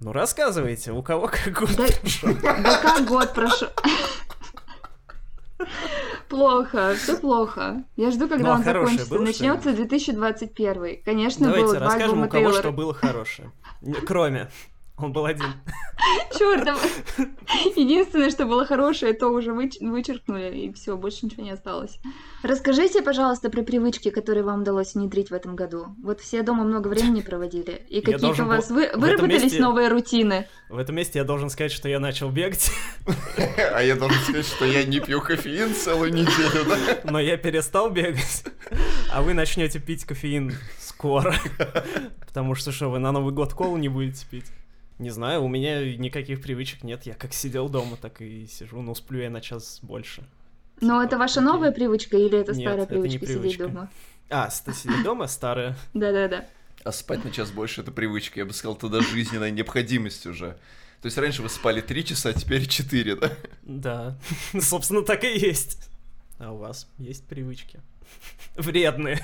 Ну, рассказывайте, у кого как год Да, прошел? да как год прошел? Плохо, все плохо. Я жду, когда Ну, а он закончится. Начнется 2021. Конечно, было два расскажем, у кого что было хорошее. Кроме. Он был один. Чёрт, Единственное, что было хорошее, то уже выч- вычеркнули, и все, больше ничего не осталось. Расскажите, пожалуйста, про привычки, которые вам удалось внедрить в этом году. Вот все дома много времени проводили, и какие-то у вас был- вы- выработались месте- новые рутины. В этом месте я должен сказать, что я начал бегать, А я должен сказать, что я не пью кофеин целую неделю, да? но я перестал бегать. А вы начнете пить кофеин скоро. Потому что что, вы на Новый год колу не будете пить? Не знаю, у меня никаких привычек нет. Я как сидел дома, так и сижу. Но сплю я на час больше. Но это ваша Окей. новая привычка или это Нет, старая это не привычка сидеть дома? А, сидеть дома старая. Да-да-да. А спать на час больше это привычка, я бы сказал, даже жизненная необходимость уже. То есть раньше вы спали 3 часа, а теперь 4, да? Да, собственно, так и есть. А у вас есть привычки? Вредные.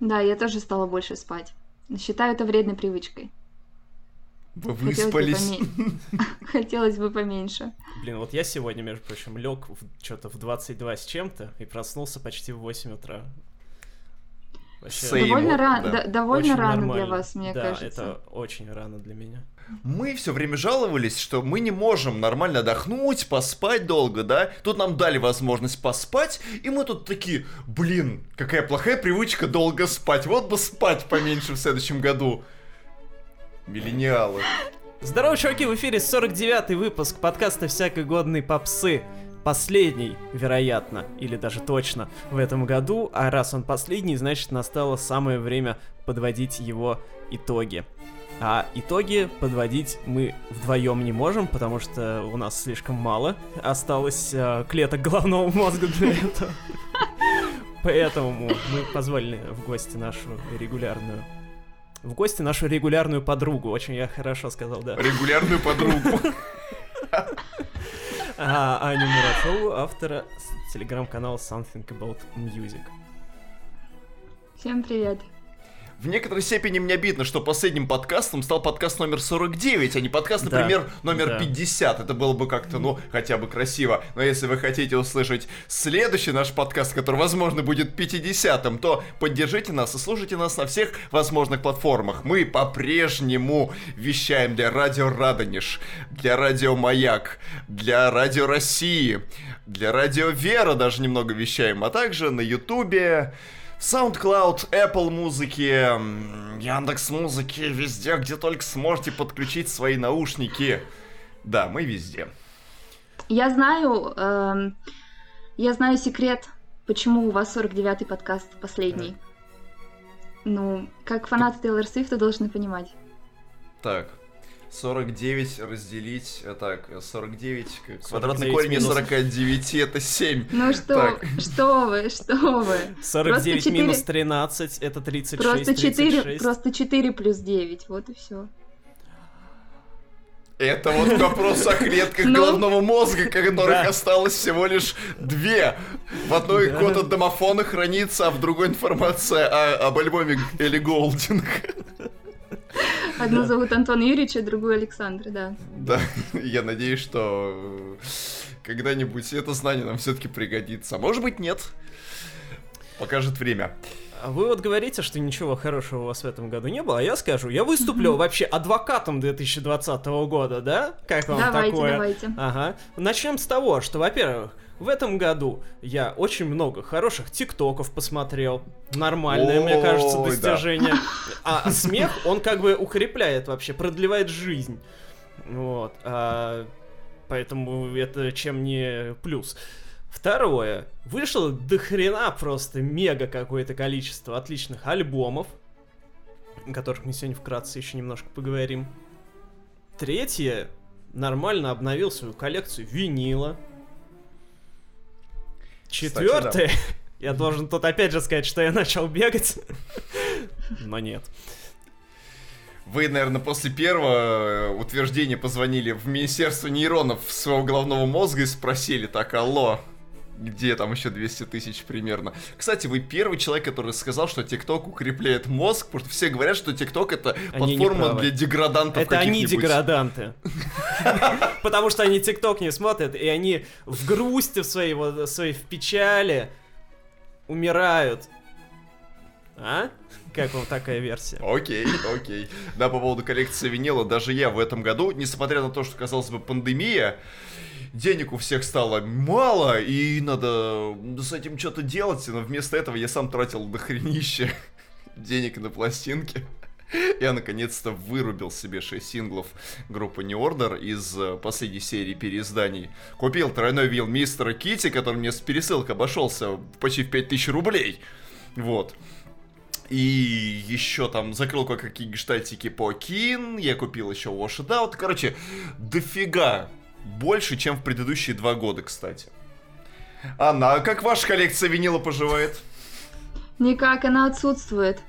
Да, я тоже стала больше спать. Считаю это вредной привычкой. Вы Хотелось бы, выспались. поме- Хотелось бы поменьше. Блин, вот я сегодня, между прочим, лег что-то в 22 с чем-то и проснулся почти в 8 утра. Вообще, довольно, вот, ра- да. да- довольно очень рано нормально. для вас, мне да, кажется. это очень рано для меня. Мы все время жаловались, что мы не можем нормально отдохнуть, поспать долго, да? Тут нам дали возможность поспать, и мы тут такие, блин, какая плохая привычка долго спать. Вот бы спать поменьше в следующем году. Миллениалы. Здорово, чуваки, в эфире 49-й выпуск подкаста «Всякой годной попсы». Последний, вероятно, или даже точно, в этом году, а раз он последний, значит настало самое время подводить его итоги. А итоги подводить мы вдвоем не можем, потому что у нас слишком мало осталось э, клеток головного мозга для этого. Поэтому мы позвали в гости нашу регулярную в гости нашу регулярную подругу. Очень я хорошо сказал, да. Регулярную подругу. А, Аню Мурашову, автора телеграм-канала Something About Music. Всем привет. В некоторой степени мне обидно, что последним подкастом стал подкаст номер 49, а не подкаст, Да, например, номер да. 50. Это было бы как-то, ну, хотя бы красиво. Но если вы хотите услышать следующий наш подкаст, который, возможно, будет 50-м, то поддержите нас и слушайте нас на всех возможных платформах. Мы по-прежнему вещаем для Радио Радонеж, для Радио Маяк, для Радио России, для Радио Вера даже немного вещаем, а также на Ютубе, SoundCloud, Apple музыки, Яндекс музыки, везде, где только сможете подключить свои наушники. Да, мы везде. Я знаю, эм, я знаю секрет, почему у вас 49-й подкаст последний. Ну, как фанаты Тейлор Свифта должны понимать. Так, 49 разделить, а так, 49, к- квадратный 49 корень из минус. 49 это 7. Ну что, Так. что вы, что вы. 49 четыре- минус 13, это 36, Просто 4, 36. просто 4 плюс 9, вот и все. Это вот вопрос о клетках Ну. головного мозга, которых Да. осталось всего лишь две. В одной Да. код от домофона хранится, а в другой информация о- об альбоме Элли Голдинг. Одну зовут Антон Юрьевич, а другую Александр, да. Да, я надеюсь, что когда-нибудь это знание нам все-таки пригодится. Может быть, нет. Покажет время. Вы вот говорите, что ничего хорошего у вас в этом году не было, а я скажу, я выступлю вообще адвокатом 2020 года, да? Как вам Давайте, такое? давайте. Ага. Начнем с того, что, во-первых, в этом году я очень много хороших тиктоков посмотрел. Нормальное, мне кажется, Ой, да. достижение. А смех, он как бы укрепляет вообще, продлевает жизнь. Вот. А, поэтому это чем не плюс. Второе. Вышло до хрена просто мега какое-то количество отличных альбомов, о которых мы сегодня вкратце еще немножко поговорим. Третье. Нормально обновил свою коллекцию винила. Четвертое. Я должен тут опять же сказать, что я начал бегать. Но нет. Вы, наверное, после первого э, утверждения позвонили в Министерство нейронов своего головного мозга и спросили, так, алло, где там еще 200 тысяч примерно. Кстати, вы первый человек, который сказал, что ТикТок укрепляет мозг, потому что все говорят, что ТикТок это Они платформа для деградантов Это они деграданты. Потому что они ТикТок не смотрят, и они в грусти в своей, вот, своей в печали умирают. А? Как вам такая версия? Окей, окей. Да, по поводу коллекции винила, даже я в этом году, несмотря на то, что, казалось бы, пандемия, денег у всех стало мало, и надо с этим что-то делать, но вместо этого я сам тратил дохренище денег на пластинки. Я наконец-то вырубил себе 6 синглов группы New Order из э, последней серии переизданий. Купил тройной вил мистера Кити, который мне с пересылкой обошелся почти в 5000 рублей. Вот. И еще там закрыл кое-какие гештальтики по Кин, я купил еще Wash It Out. Короче, дофига больше, чем в предыдущие два года, кстати. Анна, а как ваша коллекция винила поживает? Никак, она отсутствует.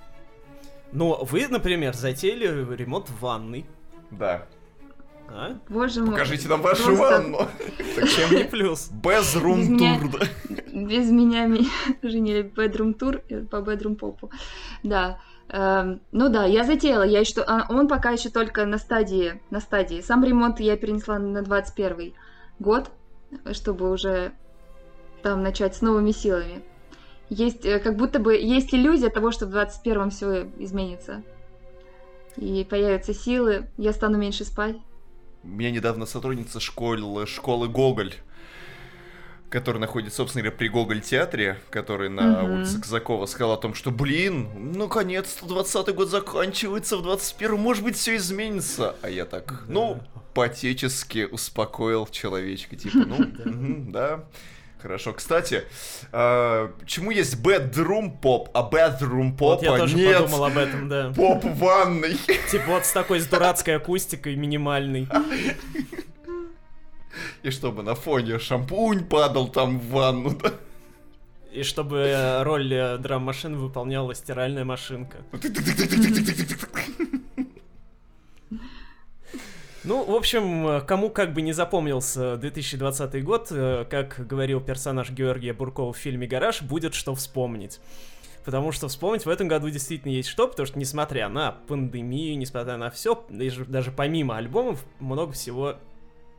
Ну, вы, например, затеяли ремонт ванной. Да. А? Боже мой. Покажите нам вашу Просто ванну. Чем не плюс? Без рум Без меня- тур. Без меня ми- женили bedroom тур э, по bedroom попу. Да. Эм, ну да, я затеяла. Я еще, а, он пока еще только на стадии, на стадии. Сам ремонт я перенесла на 21 год, чтобы уже там начать с новыми силами. Есть, э, как будто бы есть иллюзия того, что в 21-м все изменится. И появятся силы, я стану меньше спать. Меня недавно сотрудница школы, школы Гоголь, которая находится, собственно говоря, при Гоголь-театре, который на Мгм. улице Казакова, сказала о том, что, блин, наконец-то 20-й год заканчивается, в 21-м, может быть, все изменится. А я так, ну, по-отечески успокоил человечка, типа, ну, да, хорошо. Кстати, а, почему есть bedroom pop, а bedroom Вот я попа тоже нет? подумал об этом, да. Поп в ванной. Типа вот с такой с дурацкой акустикой минимальной. И чтобы на фоне шампунь падал там в ванну, да? И чтобы роль э, драм-машины выполняла стиральная машинка. Ну, в общем, кому как бы не запомнился 2020 год, э, как говорил персонаж Георгия Буркова в фильме «Гараж», будет что вспомнить. Потому что вспомнить в этом году действительно есть что, потому что несмотря на пандемию, несмотря на все, даже, даже помимо альбомов, много всего,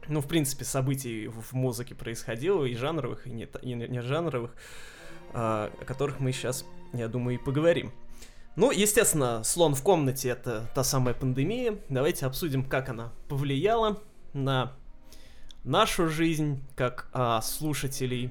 ну, в принципе, событий в музыке происходило, и жанровых, и не, и не жанровых, а, о которых мы сейчас, я думаю, и поговорим. Ну, естественно, слон в комнате это та самая пандемия. Давайте обсудим, как она повлияла на нашу жизнь как а, слушателей,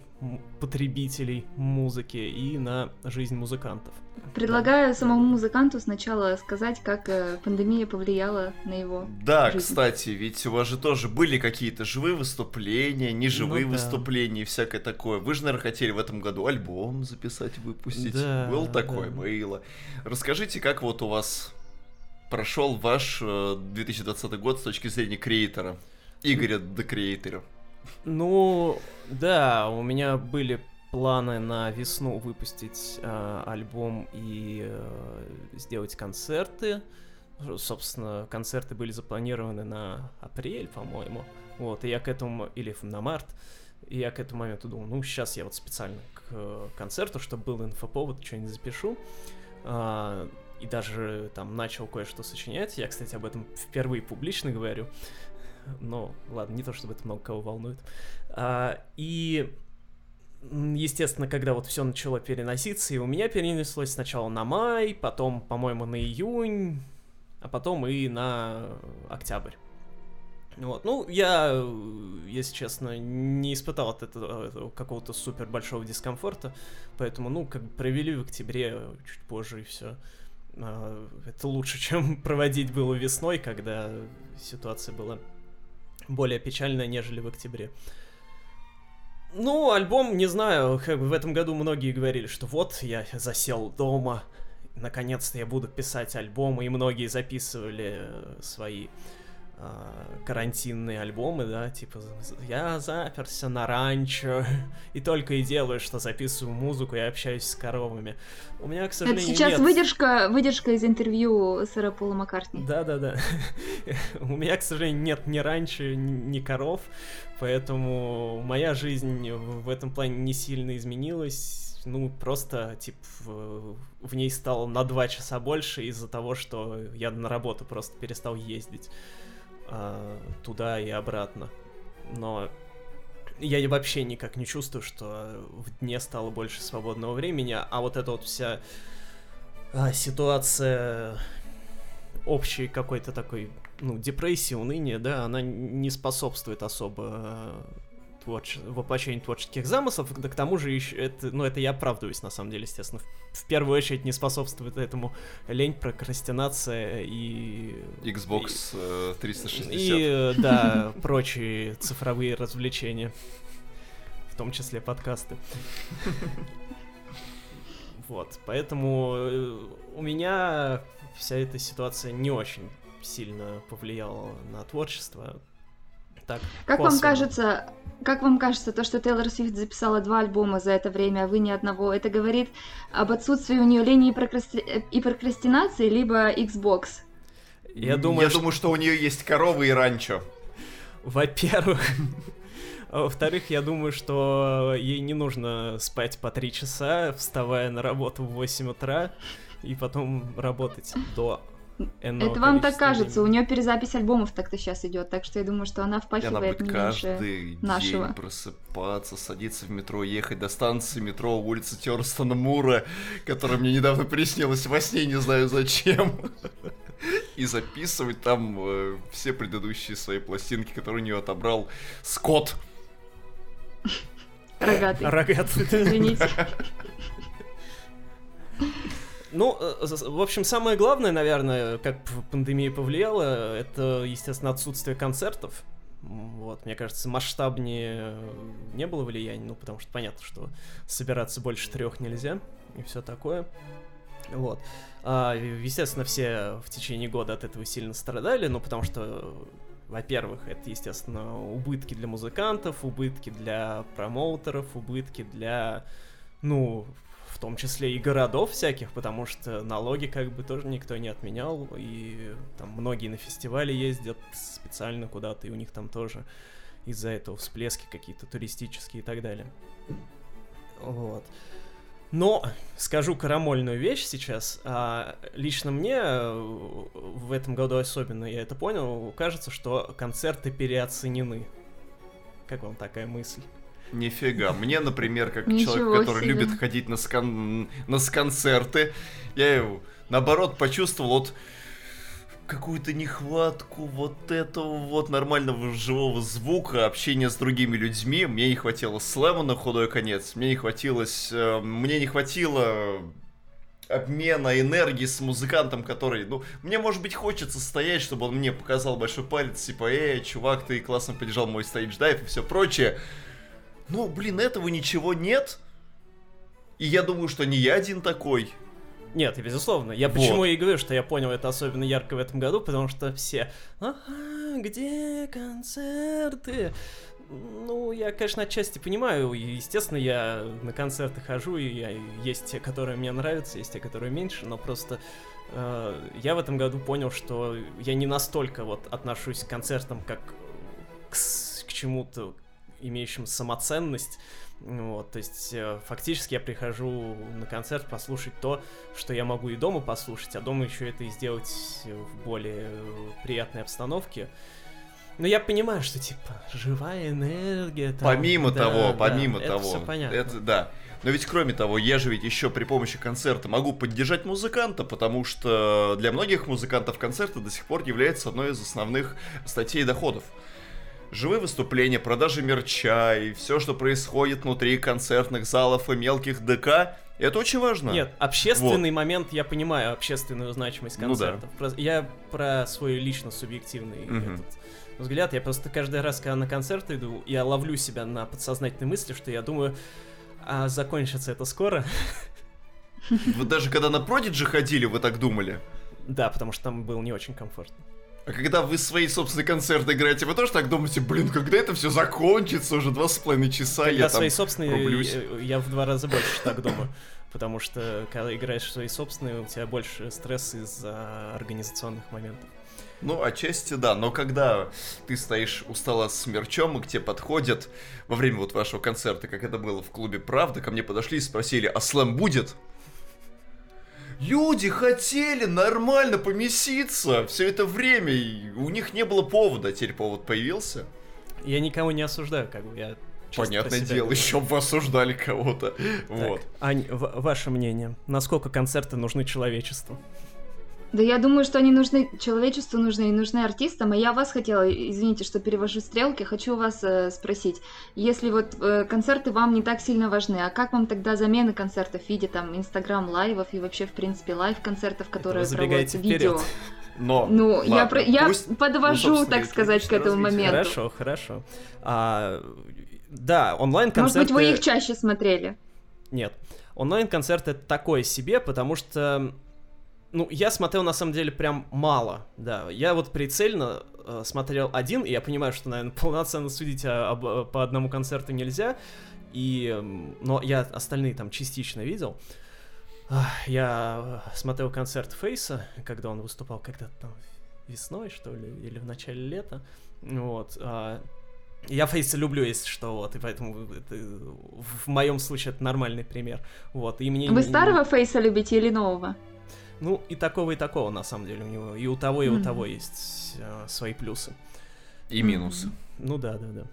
потребителей музыки и на жизнь музыкантов. Предлагаю самому музыканту сначала сказать, как э, пандемия повлияла на его. Да, жизнь. кстати, ведь у вас же тоже были какие-то живые выступления, неживые Ну да. выступления и всякое такое. Вы же, наверное, хотели в этом году альбом записать, выпустить. Да, Было такое, да. было. Расскажите, как вот у вас прошел ваш э, 2020 год с точки зрения креатора? Игоря The Creator. Ну, да, у меня были планы на весну выпустить э, альбом и э, сделать концерты. Собственно, концерты были запланированы на апрель, по-моему. Вот, и я к этому, или на март, и я к этому моменту думал, ну, сейчас я вот специально к э, концерту, чтобы был инфоповод, что-нибудь запишу. А, и даже там начал кое-что сочинять. Я, кстати, об этом впервые публично говорю. Но, ладно, не то чтобы это много кого волнует. А, и, естественно, когда вот все начало переноситься, и у меня перенеслось сначала на май, потом, по-моему, на июнь, а потом и на октябрь. Вот. Ну, я, э, если честно, не испытал от этого, этого какого-то супер большого дискомфорта, поэтому, ну, как бы провели в октябре чуть позже и все. Это лучше, чем проводить было весной, когда ситуация была более печальная, нежели в октябре. Ну, альбом, не знаю, как бы в этом году многие говорили, что вот, я засел дома, наконец-то я буду писать альбомы, и многие записывали э, свои карантинные альбомы, да, типа я заперся на ранчо и только и делаю, что записываю музыку и общаюсь с коровами. У меня, к Это сожалению, сейчас нет... выдержка, выдержка из интервью сэра Пола Маккартни. Да-да-да. у меня, к сожалению, нет ни раньше, ни коров, поэтому моя жизнь в этом плане не сильно изменилась. Ну, просто, типа, в ней стало на два часа больше из-за того, что я на работу просто перестал ездить а, туда и обратно. Но я вообще никак не чувствую, что в дне стало больше свободного времени, а вот эта вот вся а, ситуация общей какой-то такой, ну, депрессии, уныния, да, она не способствует особо э, творче... воплощению творческих замыслов, да к тому же еще это, ну, это я оправдываюсь, на самом деле, естественно. В, в первую очередь не способствует этому лень, прокрастинация и... Xbox и, 360. И, э, да, прочие цифровые развлечения. В том числе подкасты. Вот, поэтому э, у меня вся эта ситуация не очень сильно повлияла на творчество. Так, как косвенно. вам кажется, как вам кажется, то, что Тейлор Свифт записала два альбома за это время, а вы ни одного, это говорит об отсутствии у нее лени и, прокрасти... и прокрастинации, либо Xbox? Я думаю, Я что... думаю, что у нее есть коровы и ранчо. Во-первых, во-вторых, я думаю, что ей не нужно спать по три часа, вставая на работу в 8 утра и потом работать до это вам так кажется, времени. у нее перезапись альбомов так-то сейчас идет, так что я думаю, что она впахивает она не каждый нашего. день просыпаться, садиться в метро, ехать до станции метро улицы Терстона Мура, которая мне недавно приснилась во сне, не знаю зачем. И записывать там э, все предыдущие свои пластинки, которые у нее отобрал Скотт. Рогатый. Рогатый. Извините. Ну, э, в общем, самое главное, наверное, как пандемия повлияла, это, естественно, отсутствие концертов. Вот, мне кажется, масштабнее не было влияния, ну, потому что понятно, что собираться больше трех нельзя и все такое. Вот. А, естественно, все в течение года от этого сильно страдали, ну, потому что во-первых, это, естественно, убытки для музыкантов, убытки для промоутеров, убытки для, ну, в том числе и городов всяких, потому что налоги как бы тоже никто не отменял, и там многие на фестивале ездят специально куда-то, и у них там тоже из-за этого всплески какие-то туристические и так далее. Вот. Но скажу карамольную вещь сейчас. А, лично мне в этом году особенно я это понял. Кажется, что концерты переоценены. Как вам такая мысль? Нифига. Мне, например, как человек, который себе. любит ходить на, скан... на сконцерты, я наоборот почувствовал вот какую-то нехватку вот этого вот нормального живого звука, общения с другими людьми. Мне не хватило слэма на худой конец, мне не хватилось, э, мне не хватило обмена энергии с музыкантом, который, ну, мне, может быть, хочется стоять, чтобы он мне показал большой палец, типа, эй, чувак, ты классно поддержал мой стейдж дайв и все прочее. Ну, блин, этого ничего нет. И я думаю, что не я один такой. Нет, безусловно. Я вот. почему и говорю, что я понял это особенно ярко в этом году, потому что все, ага, где концерты? Ну, я, конечно, отчасти понимаю. Естественно, я на концерты хожу, и я, есть те, которые мне нравятся, есть те, которые меньше, но просто э, я в этом году понял, что я не настолько вот отношусь к концертам как к, к чему-то, имеющим самоценность. Вот, то есть э, фактически я прихожу на концерт послушать то, что я могу и дома послушать, а дома еще это и сделать в более приятной обстановке. Но я понимаю, что типа живая энергия. Там, помимо да, того, да, помимо это того, все понятно. это да. Но ведь кроме того, я же ведь еще при помощи концерта могу поддержать музыканта, потому что для многих музыкантов концерты до сих пор являются одной из основных статей доходов живые выступления, продажи мерча и все, что происходит внутри концертных залов и мелких ДК, это очень важно. Нет, общественный вот. момент, я понимаю общественную значимость концертов. Ну, да. Я про свой лично субъективный угу. этот взгляд. Я просто каждый раз, когда на концерт иду, я ловлю себя на подсознательной мысли, что я думаю, а закончится это скоро. Вы даже когда на Продиджи ходили, вы так думали? Да, потому что там было не очень комфортно. А когда вы свои собственные концерты играете, вы тоже так думаете, блин, когда это все закончится, уже два с половиной часа, когда я свои там собственные, рублюсь. Я, я в два раза больше так думаю. Потому что, когда играешь свои собственные, у тебя больше стресс из-за организационных моментов. Ну, отчасти да, но когда ты стоишь устало с мерчом, и к тебе подходят во время вот вашего концерта, как это было в клубе «Правда», ко мне подошли и спросили, а слэм будет? Люди хотели нормально помеситься все это время, и у них не было повода, а теперь повод появился. Я никого не осуждаю, как бы я Понятное дело, говорю. еще бы осуждали кого-то. Вот. Ань, ваше мнение, насколько концерты нужны человечеству? Да я думаю, что они нужны человечеству, нужны и нужны артистам. А я вас хотела, извините, что перевожу стрелки, хочу вас э, спросить, если вот э, концерты вам не так сильно важны, а как вам тогда замены концертов в виде там Инстаграм live ов и вообще в принципе live концертов, которые проводятся видео? Но, ну, ладно, я, про, я подвожу, ну, так сказать, к этому моменту. Хорошо, хорошо. А, да, онлайн-концерты... Может быть, вы их чаще смотрели? Нет. Онлайн-концерт это такое себе, потому что ну, я смотрел на самом деле прям мало, да. Я вот прицельно э, смотрел один, и я понимаю, что, наверное, полноценно судить о, об, э, по одному концерту нельзя. И, но я остальные там частично видел. Я смотрел концерт Фейса, когда он выступал когда-то там весной, что ли, или в начале лета. Вот. А, я Фейса люблю, если что, вот, и поэтому это, в моем случае это нормальный пример. Вот, и мне... Вы старого Фейса любите или нового? Ну, и такого, и такого, на самом деле, у него. И у того, и у mm-hmm. того есть э, свои плюсы. И минусы. Ну да, да, да.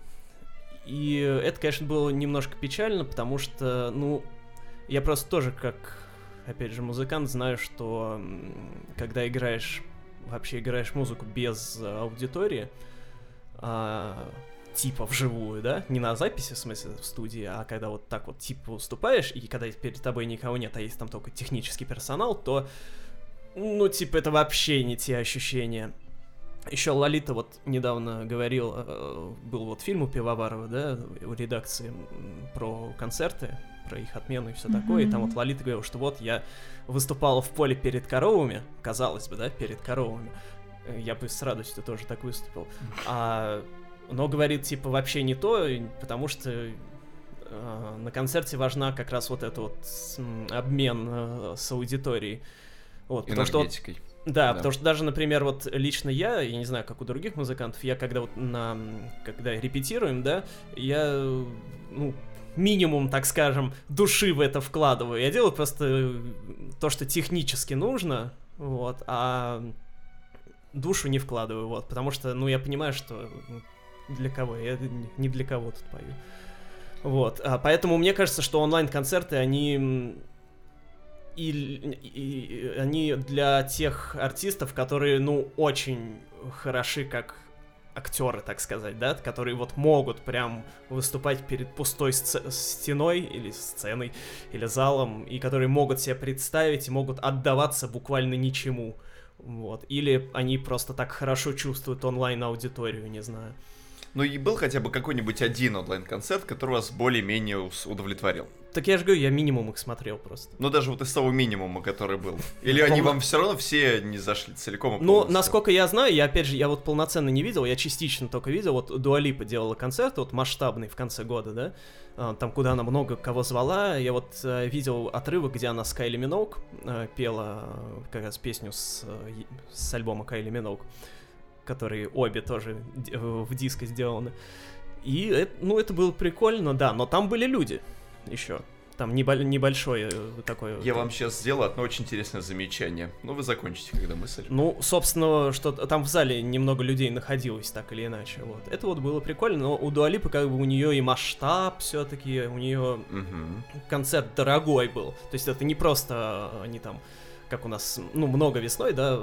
И это, конечно, было немножко печально, потому что, ну, я просто тоже, как, опять же, музыкант, знаю, что когда играешь, вообще играешь музыку без аудитории, а, типа вживую, да, не на записи, в смысле, в студии, а когда вот так вот типа выступаешь, и когда перед тобой никого нет, а есть там только технический персонал, то, ну, типа, это вообще не те ощущения. Еще Лолита вот недавно говорил, э, был вот фильм у Пивоварова, да, у редакции про концерты, про их отмену и все mm-hmm. такое, и там вот Лолита говорила, что вот я выступала в поле перед коровами, казалось бы, да, перед коровами, э, я бы с радостью тоже так выступил, а но говорит, типа, вообще не то, потому что э, на концерте важна как раз вот этот вот обмен э, с аудиторией. Вот, потому что вот, да, да, потому что даже, например, вот лично я, я не знаю, как у других музыкантов, я когда вот на, когда репетируем, да, я, ну, минимум, так скажем, души в это вкладываю. Я делаю просто то, что технически нужно, вот, а душу не вкладываю, вот, потому что, ну, я понимаю, что для кого, я не для кого тут пою. Вот, а, поэтому мне кажется, что онлайн-концерты, они и, и, они для тех артистов, которые, ну, очень хороши как актеры, так сказать, да, которые вот могут прям выступать перед пустой стеной или сценой или залом, и которые могут себя представить и могут отдаваться буквально ничему, вот, или они просто так хорошо чувствуют онлайн-аудиторию, не знаю. Ну и был хотя бы какой-нибудь один онлайн-концерт, который вас более-менее удовлетворил. Так я же говорю, я минимум их смотрел просто. Ну даже вот из того минимума, который был. Или они вам все равно все не зашли целиком Ну, насколько я знаю, я опять же, я вот полноценно не видел, я частично только видел. Вот Дуалипа делала концерт, вот масштабный в конце года, да, а, там, куда она много кого звала. Я вот э, видел отрывок, где она с Кайли Миноук э, пела э, как раз песню с, с альбома Кайли Миноук которые обе тоже в диско сделаны. И, ну, это было прикольно, да, но там были люди еще. Там небо- небольшое такое... Я вам сейчас сделаю одно очень интересное замечание. Ну, вы закончите, когда мысль. Ну, собственно, что там в зале немного людей находилось, так или иначе. Вот. Это вот было прикольно, но у Дуалипы как бы у нее и масштаб все-таки, у нее угу. концерт дорогой был. То есть это не просто они там, как у нас, ну, много весной, да,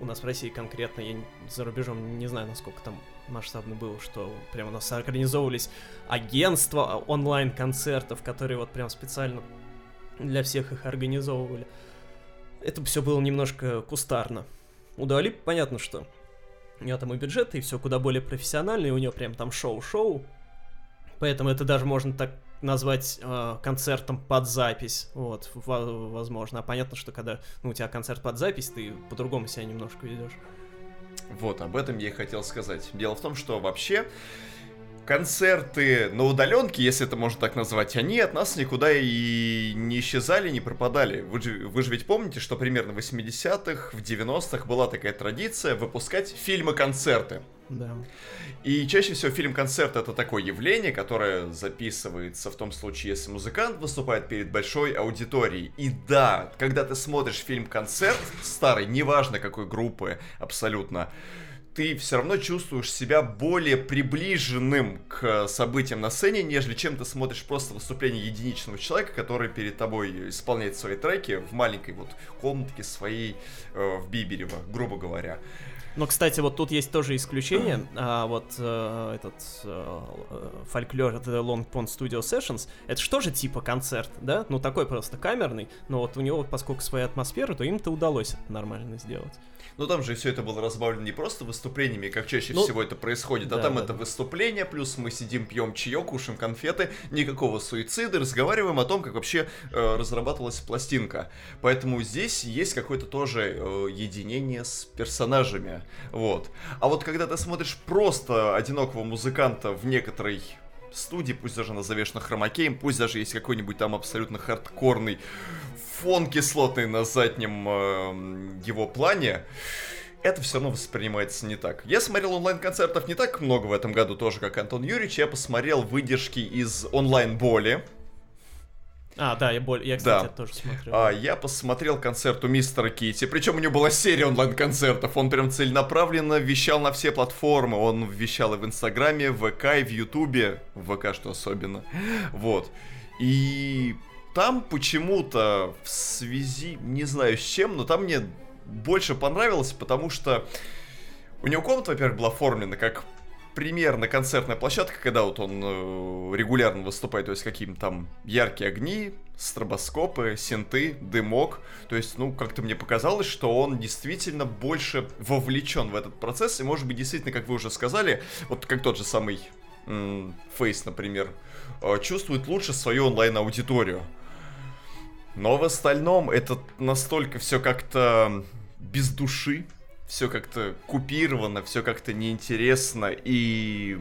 у нас в России конкретно, я за рубежом не знаю, насколько там масштабно было, что прям у нас организовывались агентства онлайн-концертов, которые вот прям специально для всех их организовывали. Это все было немножко кустарно. У Дуали понятно, что у нее там и бюджет, и все куда более профессионально, и у нее прям там шоу-шоу. Поэтому это даже можно так назвать э, концертом под запись, вот, возможно. А понятно, что когда ну, у тебя концерт под запись, ты по-другому себя немножко ведешь. Вот, об этом я и хотел сказать. Дело в том, что вообще концерты на удаленке, если это можно так назвать, они от нас никуда и не исчезали, не пропадали. Вы же, вы же ведь помните, что примерно в 80-х, в 90-х была такая традиция выпускать фильмы-концерты. Да. И чаще всего фильм-концерт это такое явление, которое записывается в том случае, если музыкант выступает перед большой аудиторией. И да, когда ты смотришь фильм-концерт старый, неважно какой группы, абсолютно, ты все равно чувствуешь себя более приближенным к событиям на сцене, нежели чем ты смотришь просто выступление единичного человека, который перед тобой исполняет свои треки в маленькой вот комнатке своей э, в Биберево, грубо говоря. Но, кстати, вот тут есть тоже исключение. А, вот э, этот э, фольклор, это Long Pond Studio Sessions, это что же типа концерт, да? Ну, такой просто камерный, но вот у него, поскольку своя атмосфера, то им-то удалось это нормально сделать. Но там же все это было разбавлено не просто выступлениями, как чаще ну, всего это происходит, а да, а там да, это да. выступление, плюс мы сидим, пьем чаек, кушаем конфеты, никакого суицида, разговариваем о том, как вообще э, разрабатывалась пластинка. Поэтому здесь есть какое-то тоже э, единение с персонажами. Вот. А вот когда ты смотришь просто одинокого музыканта в некоторой студии, пусть даже назовешь на хромакеем, пусть даже есть какой-нибудь там абсолютно хардкорный фон кислотный на заднем э, его плане, это все равно воспринимается не так. Я смотрел онлайн-концертов не так много в этом году, тоже как Антон Юрьевич. Я посмотрел выдержки из онлайн-боли. А, да, я, боль... я кстати, да. тоже смотрел. А, я посмотрел концерт у мистера Кити. Причем у него была серия онлайн-концертов. Он прям целенаправленно вещал на все платформы. Он вещал и в Инстаграме, в ВК, и в Ютубе. В ВК что особенно. Вот. И там почему-то в связи, не знаю с чем, но там мне больше понравилось, потому что у него комната, во-первых, была оформлена как примерно концертная площадка, когда вот он э, регулярно выступает, то есть какие-то там яркие огни, стробоскопы, синты, дымок. То есть, ну, как-то мне показалось, что он действительно больше вовлечен в этот процесс, и, может быть, действительно, как вы уже сказали, вот как тот же самый Фейс, например, э, чувствует лучше свою онлайн-аудиторию. Но в остальном это настолько все как-то без души, все как-то купировано, все как-то неинтересно. И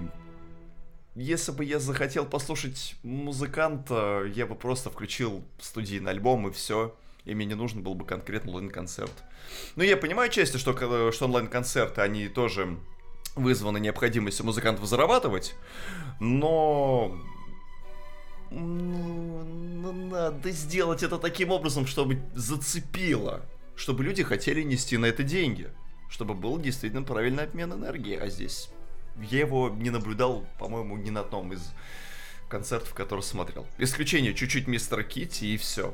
если бы я захотел послушать музыканта, я бы просто включил студийный альбом и все. И мне не нужен был бы конкретно онлайн-концерт. Ну, я понимаю части, что, что онлайн-концерты, они тоже вызваны необходимостью музыкантов зарабатывать, но ну, надо сделать это таким образом, чтобы зацепило, чтобы люди хотели нести на это деньги, чтобы был действительно правильный обмен энергии. А здесь я его не наблюдал, по-моему, ни на одном из концертов, которые смотрел. Исключение чуть-чуть мистера Китти и все.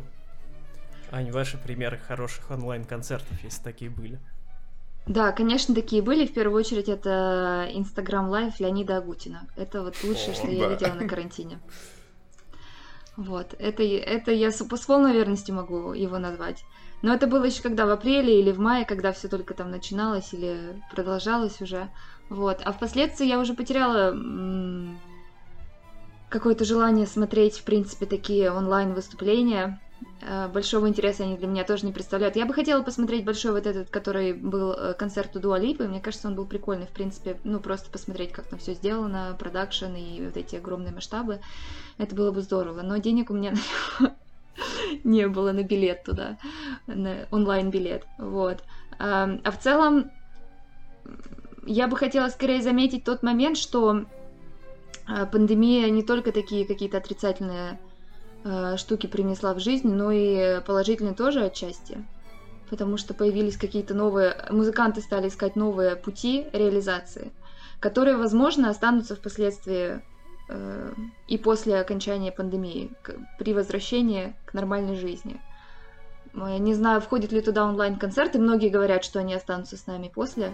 Ань, ваши примеры хороших онлайн-концертов, если такие были? Да, конечно, такие были. В первую очередь это Инстаграм Лайв Леонида Агутина. Это вот лучшее, О, что да. я видела на карантине. Вот, это, это я с, с полной верностью могу его назвать. Но это было еще когда в апреле или в мае, когда все только там начиналось или продолжалось уже. Вот. А впоследствии я уже потеряла какое-то желание смотреть, в принципе, такие онлайн-выступления. Э, большого интереса они для меня тоже не представляют. Я бы хотела посмотреть большой вот этот, который был э, концерт у Дуалипы. Мне кажется, он был прикольный, в принципе. Ну, просто посмотреть, как там все сделано, продакшн и вот эти огромные масштабы. Это было бы здорово. Но денег у меня не было на билет туда, на онлайн-билет. Вот. А в целом, я бы хотела скорее заметить тот момент, что э, пандемия не только такие какие-то отрицательные э, штуки принесла в жизнь, но и положительные тоже отчасти. Потому что появились какие-то новые... Музыканты стали искать новые пути реализации, которые, возможно, останутся впоследствии и после окончания пандемии, при возвращении к нормальной жизни. Не знаю, входит ли туда онлайн-концерты. Многие говорят, что они останутся с нами после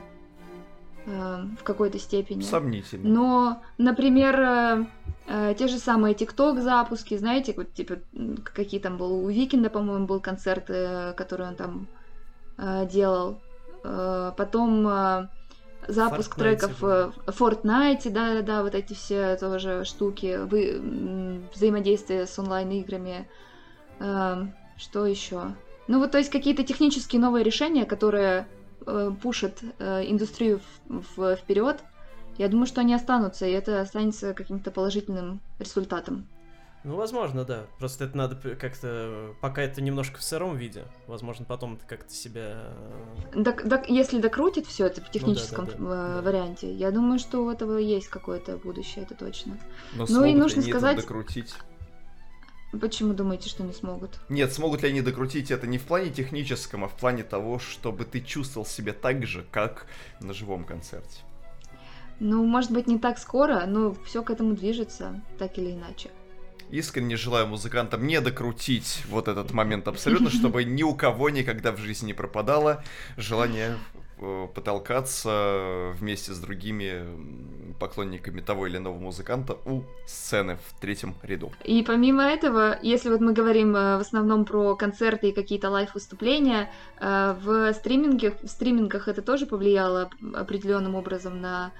Эм, в какой-то степени. Сомнительно. Но, например, э, э, те же самые ТикТок запуски, знаете, вот типа какие там был у Викинда, по-моему, был концерт, э, который он там делал. Потом запуск Fortnite, треков в Fortnite, да-да-да, вот эти все тоже штуки, вы, взаимодействие с онлайн-играми. Эм, что еще? Ну вот, то есть какие-то технические новые решения, которые Э, пушит э, индустрию в, в, вперед Я думаю, что они останутся, и это останется каким-то положительным результатом. Ну, возможно, да. Просто это надо как-то... Пока это немножко в сыром виде. Возможно, потом это как-то себя... Так, э, так, если докрутит все это в техническом ну, да, да, да, варианте, я думаю, что у этого есть какое-то будущее, это точно. Но ну и нужно сказать... докрутить? Почему думаете, что не смогут? Нет, смогут ли они докрутить это не в плане техническом, а в плане того, чтобы ты чувствовал себя так же, как на живом концерте. Ну, может быть, не так скоро, но все к этому движется, так или иначе. Искренне желаю музыкантам не докрутить вот этот момент абсолютно, чтобы ни у кого никогда в жизни не пропадало желание э, потолкаться вместе с другими поклонниками того или иного музыканта у сцены в третьем ряду. И помимо этого, если вот мы говорим э, в основном про концерты и какие-то лайв-выступления, э, в стриминге, в стримингах это тоже повлияло определенным образом на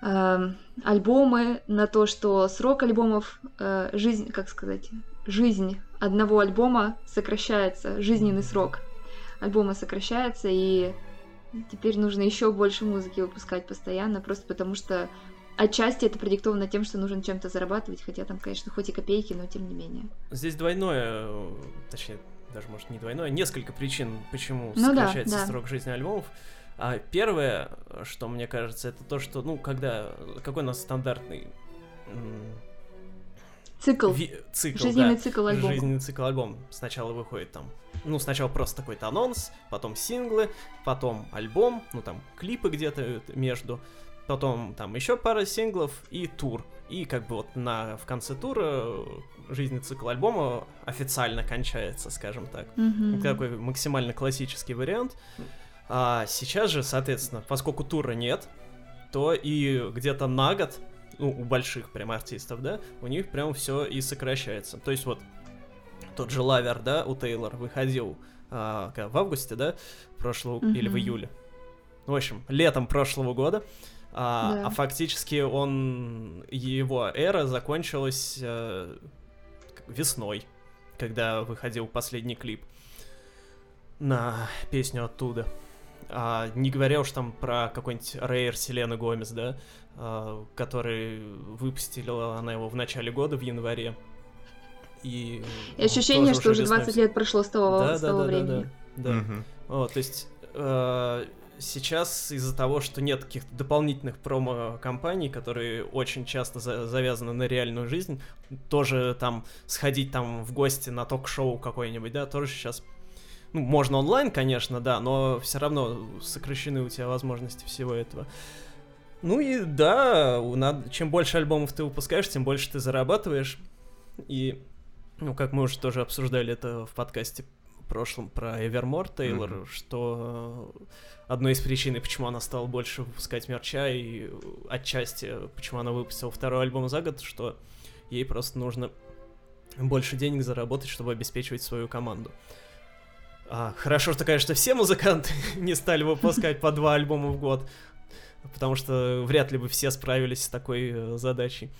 альбомы, на то, что срок альбомов, э, жизнь, как сказать, жизнь одного альбома сокращается, жизненный срок альбома сокращается, и теперь нужно еще больше музыки выпускать постоянно, просто потому что отчасти это продиктовано тем, что нужно чем-то зарабатывать, хотя там, конечно, хоть и копейки, но тем не менее. Здесь двойное, точнее, даже, может, не двойное, несколько причин, почему ну сокращается да, да. срок жизни альбомов. А первое, что мне кажется, это то, что, ну, когда, какой у нас стандартный Цикл. Ви- цикл, Жизненный да. цикл альбома. Жизненный цикл альбом. Сначала выходит там, ну, сначала просто такой-то анонс, потом синглы, потом альбом, ну, там, клипы где-то между, потом там еще пара синглов и тур. И как бы вот на, в конце тура жизненный цикл альбома официально кончается, скажем так. Mm-hmm. Такой максимально классический вариант. А сейчас же, соответственно, поскольку тура нет, то и где-то на год, ну, у больших прям артистов, да, у них прям все и сокращается. То есть вот тот же Lover, да, у Тейлор выходил а, в августе, да, прошлого, mm-hmm. или в июле. В общем, летом прошлого года. А, да. а фактически он, его эра закончилась а, весной, когда выходил последний клип на песню оттуда. А, не говоря уж там про какой-нибудь Rare Селена Гомес, да, а, который выпустила она его в начале года, в январе. И, и ощущение, что уже 20 лет прошло с того, да, с того да, времени. Да, да, да. Угу. Вот, то есть э, сейчас из-за того, что нет каких-то дополнительных промо-компаний, которые очень часто за завязаны на реальную жизнь, тоже там сходить там в гости на ток-шоу какое-нибудь, да, тоже сейчас ну, можно онлайн, конечно, да, но все равно сокращены у тебя возможности всего этого. Ну и да, надо, чем больше альбомов ты выпускаешь, тем больше ты зарабатываешь. И, ну, как мы уже тоже обсуждали это в подкасте прошлом про Evermore Тейлор, mm-hmm. что одной из причин, почему она стала больше выпускать мерча, и отчасти, почему она выпустила второй альбом за год, что ей просто нужно больше денег заработать, чтобы обеспечивать свою команду. А, хорошо, что, конечно, все музыканты не стали выпускать по два альбома в год, потому что вряд ли бы все справились с такой э, задачей.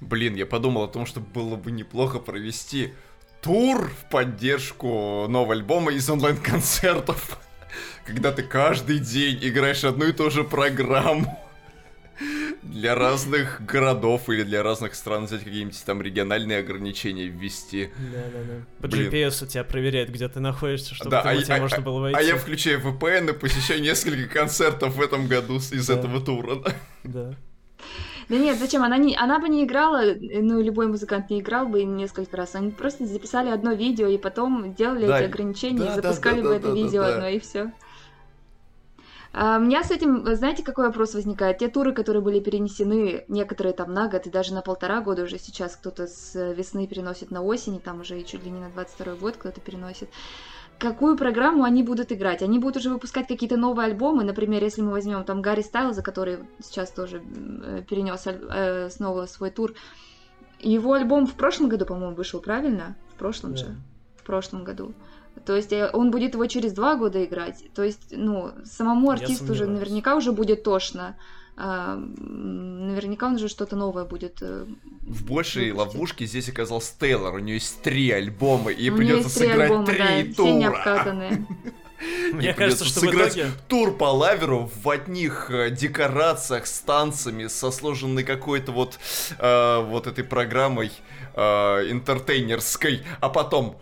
Блин, я подумал о том, что было бы неплохо провести тур в поддержку нового альбома из онлайн-концертов, когда ты каждый день играешь одну и ту же программу для разных городов или для разных стран взять какие-нибудь там региональные ограничения ввести. Да-да-да. По Блин. GPS у тебя проверяет, где ты находишься, чтобы да, а, тебя а, можно было войти. А я включаю VPN и посещаю несколько концертов в этом году из да. этого тура. Да. Да нет, зачем? Она, не, она бы не играла, ну, любой музыкант не играл бы несколько раз. Они просто записали одно видео и потом делали да, эти ограничения да, и запускали да, да, бы да, это да, видео да, одно, и все. А, у меня с этим, знаете, какой вопрос возникает? Те туры, которые были перенесены, некоторые там на год и даже на полтора года уже сейчас кто-то с весны переносит на осень, и там уже и чуть ли не на 22 год кто-то переносит. Какую программу они будут играть? Они будут уже выпускать какие-то новые альбомы, например, если мы возьмем там Гарри Стайлза, который сейчас тоже э, перенес э, снова свой тур. Его альбом в прошлом году, по-моему, вышел, правильно? В прошлом yeah. же. В прошлом году. То есть э, он будет его через два года играть. То есть, ну, самому артисту уже наверняка уже будет тошно. А, наверняка он уже что-то новое будет. Э, в большей выпустить. ловушке здесь оказался Тейлор. У нее есть три альбома, и придется сыграть альбома, три да, тура. Все необкатанные. Мне кажется, что в сыграть итоге... тур по лаверу в одних э, декорациях с танцами, со сложенной какой-то вот, э, вот этой программой э, интертейнерской, а потом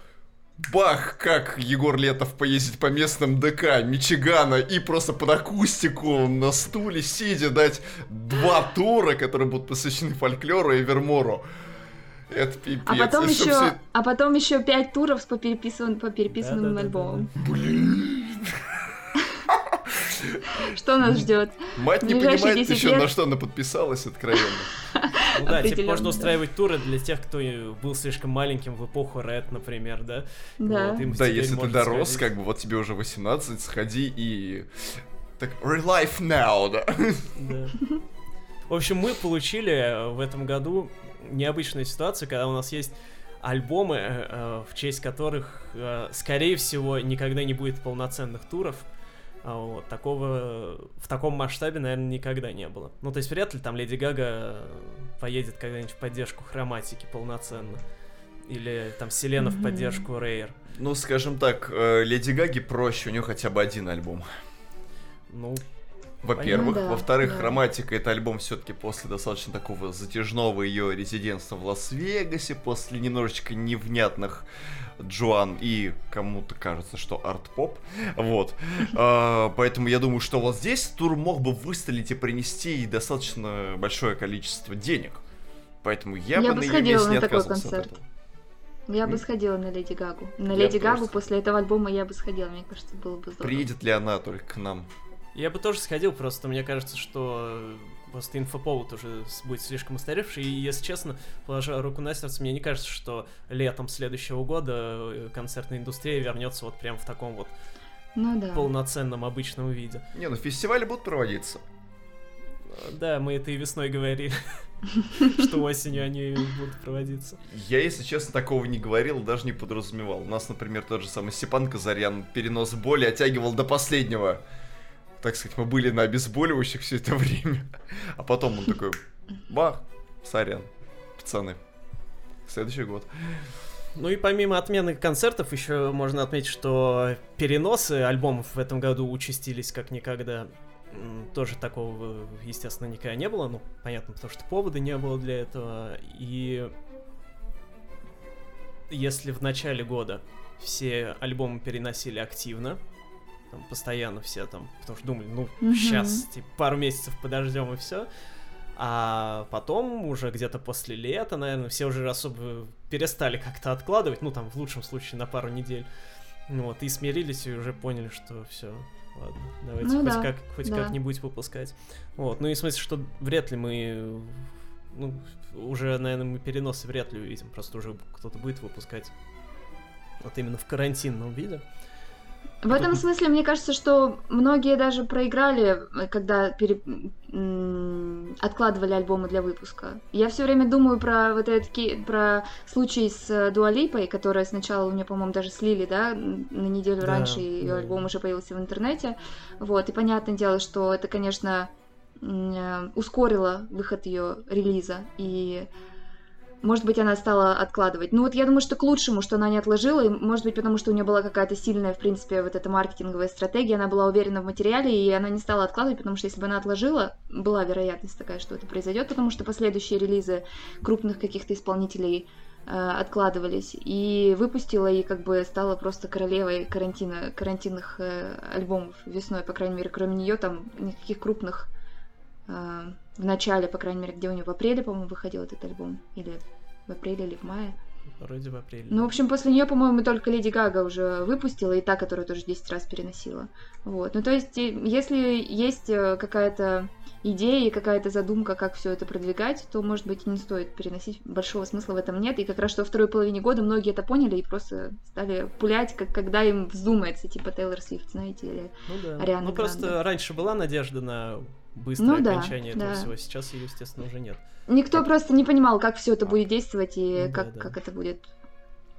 бах, как Егор Летов поездить по местным ДК Мичигана и просто под акустику на стуле сидя дать два тура, которые будут посвящены фольклору и Вермору. Это пипец. А потом Это еще, всё- а потом еще пять туров по переписанным, по переписанным Да-да-да-да-да. альбомам. Блин. Что нас ждет? Мать не понимает 10 еще, на что она подписалась откровенно. Ну да, типа можно устраивать туры для тех, кто был слишком маленьким в эпоху Red, например, да? Да. Да, если ты дорос, как бы вот тебе уже 18, сходи и... Так, real life now, да? Да. В общем, мы получили э, в этом году необычную ситуацию, когда у нас есть альбомы, э, э, в честь которых, скорее всего, никогда не будет полноценных туров. А Вот, такого в таком масштабе, наверное, никогда не было. Ну, то есть вряд ли там Леди Гага э, поедет когда-нибудь в поддержку хроматики полноценно. Или там Селена в Мгм. поддержку Рейер. Ну, скажем так, э, Леди Гаги проще, у нее хотя бы один альбом. Ну, Во-первых. Ну да, Во-вторых, да. Хроматика это альбом все-таки после достаточно такого затяжного ее резидентства в Лас-Вегасе, после немножечко невнятных Джоан и кому-то кажется, что арт-поп. Вот. А, Поэтому я думаю, что вот здесь тур мог бы выстрелить и принести достаточно большое количество денег. Поэтому я, Я бы бы на ее месте не такой отказывался от концерт. этого. Я бы сходила на Леди Гагу. На Я Леди тоже Гагу после этого альбома я бы сходила. Мне кажется, было бы здорово. Приедет ли она только к нам? Я бы тоже сходил, просто мне кажется, что э, просто инфоповод уже будет слишком устаревший, и, если честно, положа руку на сердце, мне не кажется, что летом следующего года э, концертная индустрия вернется вот прям в таком вот Ну да. полноценном обычном виде. Не, ну фестивали будут проводиться. Э, Да, мы это и весной говорили, что осенью они будут проводиться. Я, если честно, такого не говорил, даже не подразумевал. У нас, например, тот же самый Степан Казарян перенос боли оттягивал до последнего. Так сказать, мы были на обезболивающих все это время. А потом он такой, бах, сорян, пацаны. Следующий год. Ну и помимо отмены концертов, еще можно отметить, что переносы альбомов в этом году участились как никогда. Тоже такого, естественно, никогда не было. Ну, понятно, потому что повода не было для этого. И если в начале года все альбомы переносили активно, там, постоянно все там, потому что думали, ну, Мгм. сейчас, типа, пару месяцев подождем и все. А потом, уже где-то после лета, наверное, все уже особо перестали как-то откладывать, ну, там, в лучшем случае, на пару недель. Ну, вот, и смирились, и уже поняли, что все, ладно, давайте Ну хоть, да, как, хоть да. как-нибудь выпускать. Вот, ну и в смысле, что вряд ли мы, ну, уже, наверное, мы переносы вряд ли увидим, просто уже кто-то будет выпускать вот именно в карантинном виде. В этом смысле, мне кажется, что многие даже проиграли, э, когда пере- откладывали альбомы для выпуска. Я все время думаю про вот этот ки- про случай с э, Дуалипой, которая сначала у нее, по-моему, даже слили, да, на неделю Да, раньше, и ее да. альбом уже появился в интернете. Вот, и понятное дело, что это, конечно, э, ускорило выход ее релиза, и может быть, она стала откладывать. Ну вот я думаю, что к лучшему, что она не отложила, и, может быть, потому что у нее была какая-то сильная, в принципе, вот эта маркетинговая стратегия, она была уверена в материале, и она не стала откладывать, потому что если бы она отложила, была вероятность такая, что это произойдет, потому что последующие релизы крупных каких-то исполнителей э, откладывались, и выпустила, и как бы стала просто королевой карантина, карантинных э, альбомов весной, по крайней мере, кроме нее там никаких крупных в начале, по крайней мере, где у нее в апреле, по-моему, выходил этот альбом, или в апреле, или в мае. Вроде в апреле. Ну, в общем, после нее, по-моему, только Леди Гага уже выпустила, и та, которую тоже 10 раз переносила. Вот. Ну, то есть, если есть э, какая-то идея и какая-то задумка, как все это продвигать, то, может быть, не стоит переносить. Большого смысла в этом нет. И как раз что во второй половине года многие это поняли и просто стали пулять, как, когда им вздумается, типа Тейлор Свифт, знаете, или... Ну да. Ариана ну просто Гранде. раньше была надежда на быстрое Ну да, окончание этого да. всего, сейчас ее, естественно, уже нет. Никто просто не понимал, как все это будет действовать и Ну как, да, да. как это будет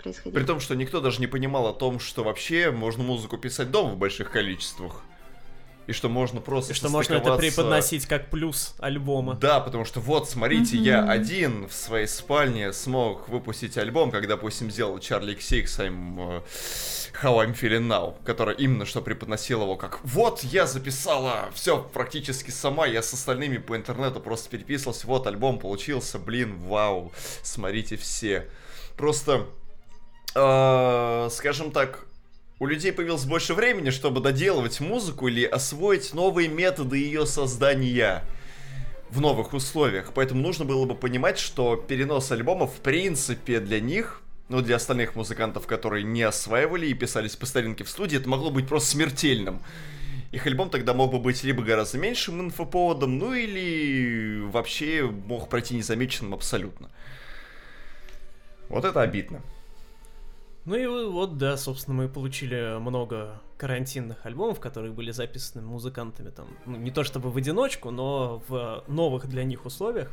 происходить. При том, что никто даже не понимал о том, что вообще можно музыку писать дома в больших количествах. И что можно просто И что можно это преподносить как плюс альбома. Да, потому что вот, смотрите, я Мгм. один в своей спальне смог выпустить альбом, как, допустим, сделал Чарли XCX I'm, э, How I'm Feeling Now, который именно что преподносил его как вот я записала все практически сама, я с остальными по интернету просто переписывался, вот альбом получился, блин, вау, смотрите все. Просто, э, скажем так, у людей появилось больше времени, чтобы доделывать музыку или освоить новые методы ее создания в новых условиях. Поэтому нужно было бы понимать, что перенос альбома в принципе для них, ну для остальных музыкантов, которые не осваивали и писались по старинке в студии, это могло быть просто смертельным. Их альбом тогда мог бы быть либо гораздо меньшим инфоповодом, ну или вообще мог пройти незамеченным абсолютно. Вот это обидно. Ну и вот, да, собственно, мы получили много карантинных альбомов, которые были записаны музыкантами там, ну, не то чтобы в одиночку, но в новых для них условиях.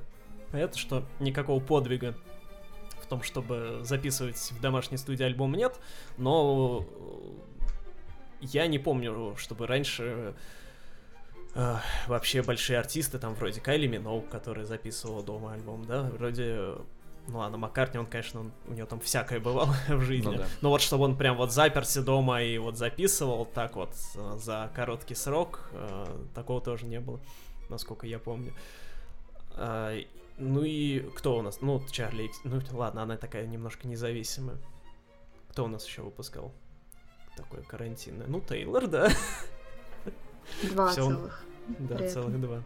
Понятно, что никакого подвига в том, чтобы записывать в домашней студии альбом нет, но я не помню, чтобы раньше э, вообще большие артисты, там вроде Кайли Миноуг, который записывал дома альбом, да, вроде ну ладно, Маккартни, он, конечно, он, у него там всякое бывало в жизни. Ну да. Но вот чтобы он прям вот заперся дома и вот записывал так вот э, за короткий срок, э, такого тоже не было, насколько я помню. А, ну и кто у нас? Ну, Чарли Икс. Ну, ладно, она такая немножко независимая. Кто у нас еще выпускал? Такое карантинное. Ну, Тейлор, да. Два Всё. целых. Да, целых два.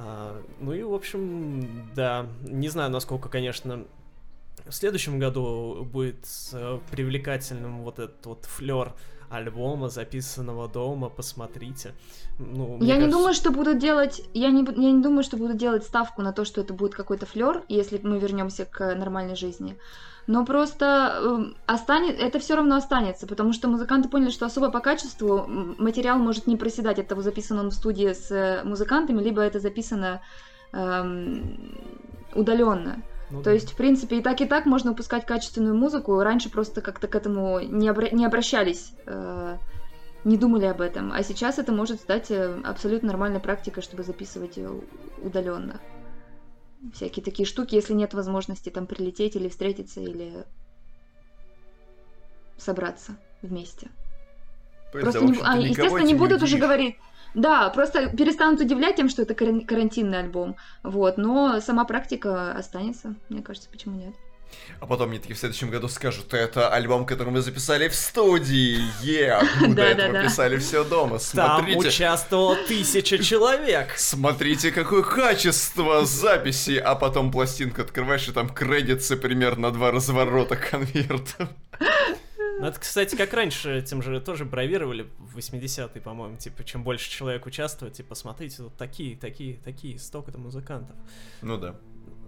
А, ну и, в общем, да, не знаю, насколько, конечно, в следующем году будет э, привлекательным вот этот вот флер альбома, записанного дома, посмотрите. Ну, Я не кажется- думаю, что будут делать. Я не, я не думаю, что будут делать ставку на то, что это будет какой-то флер, если мы вернемся к нормальной жизни. Но просто эм, останет, это все равно останется, потому что музыканты поняли, что особо по качеству материал может не проседать от того, записан он в студии с э, музыкантами, либо это записано удаленно. Ну То да. есть, в принципе, и так, и так можно выпускать качественную музыку. Раньше просто как-то к этому не, обра- не обращались, э, не думали об этом. А сейчас это может стать э, абсолютно нормальной практикой, чтобы записывать ее удаленно. Всякие такие штуки, если нет возможности там прилететь или встретиться, или собраться вместе. То есть, Просто не, а, естественно, не будут уже удивишь. говорить. Да, просто перестанут удивлять тем, что это каран- карантинный альбом. Вот, но сама практика останется, мне кажется, почему нет. А потом мне таки в следующем году скажут, это альбом, который мы записали в студии. Е, а мы до этого писали все дома. Там Смотрите. участвовало тысяча человек. Смотрите, какое качество записи, а потом пластинку открываешь, и там кредитсы примерно два разворота конверта. Ну, это, кстати, как раньше этим же тоже бравировали в 80-е, по-моему, типа, чем больше человек участвует, типа, смотрите, тут такие, такие, такие, столько-то музыкантов. Ну да.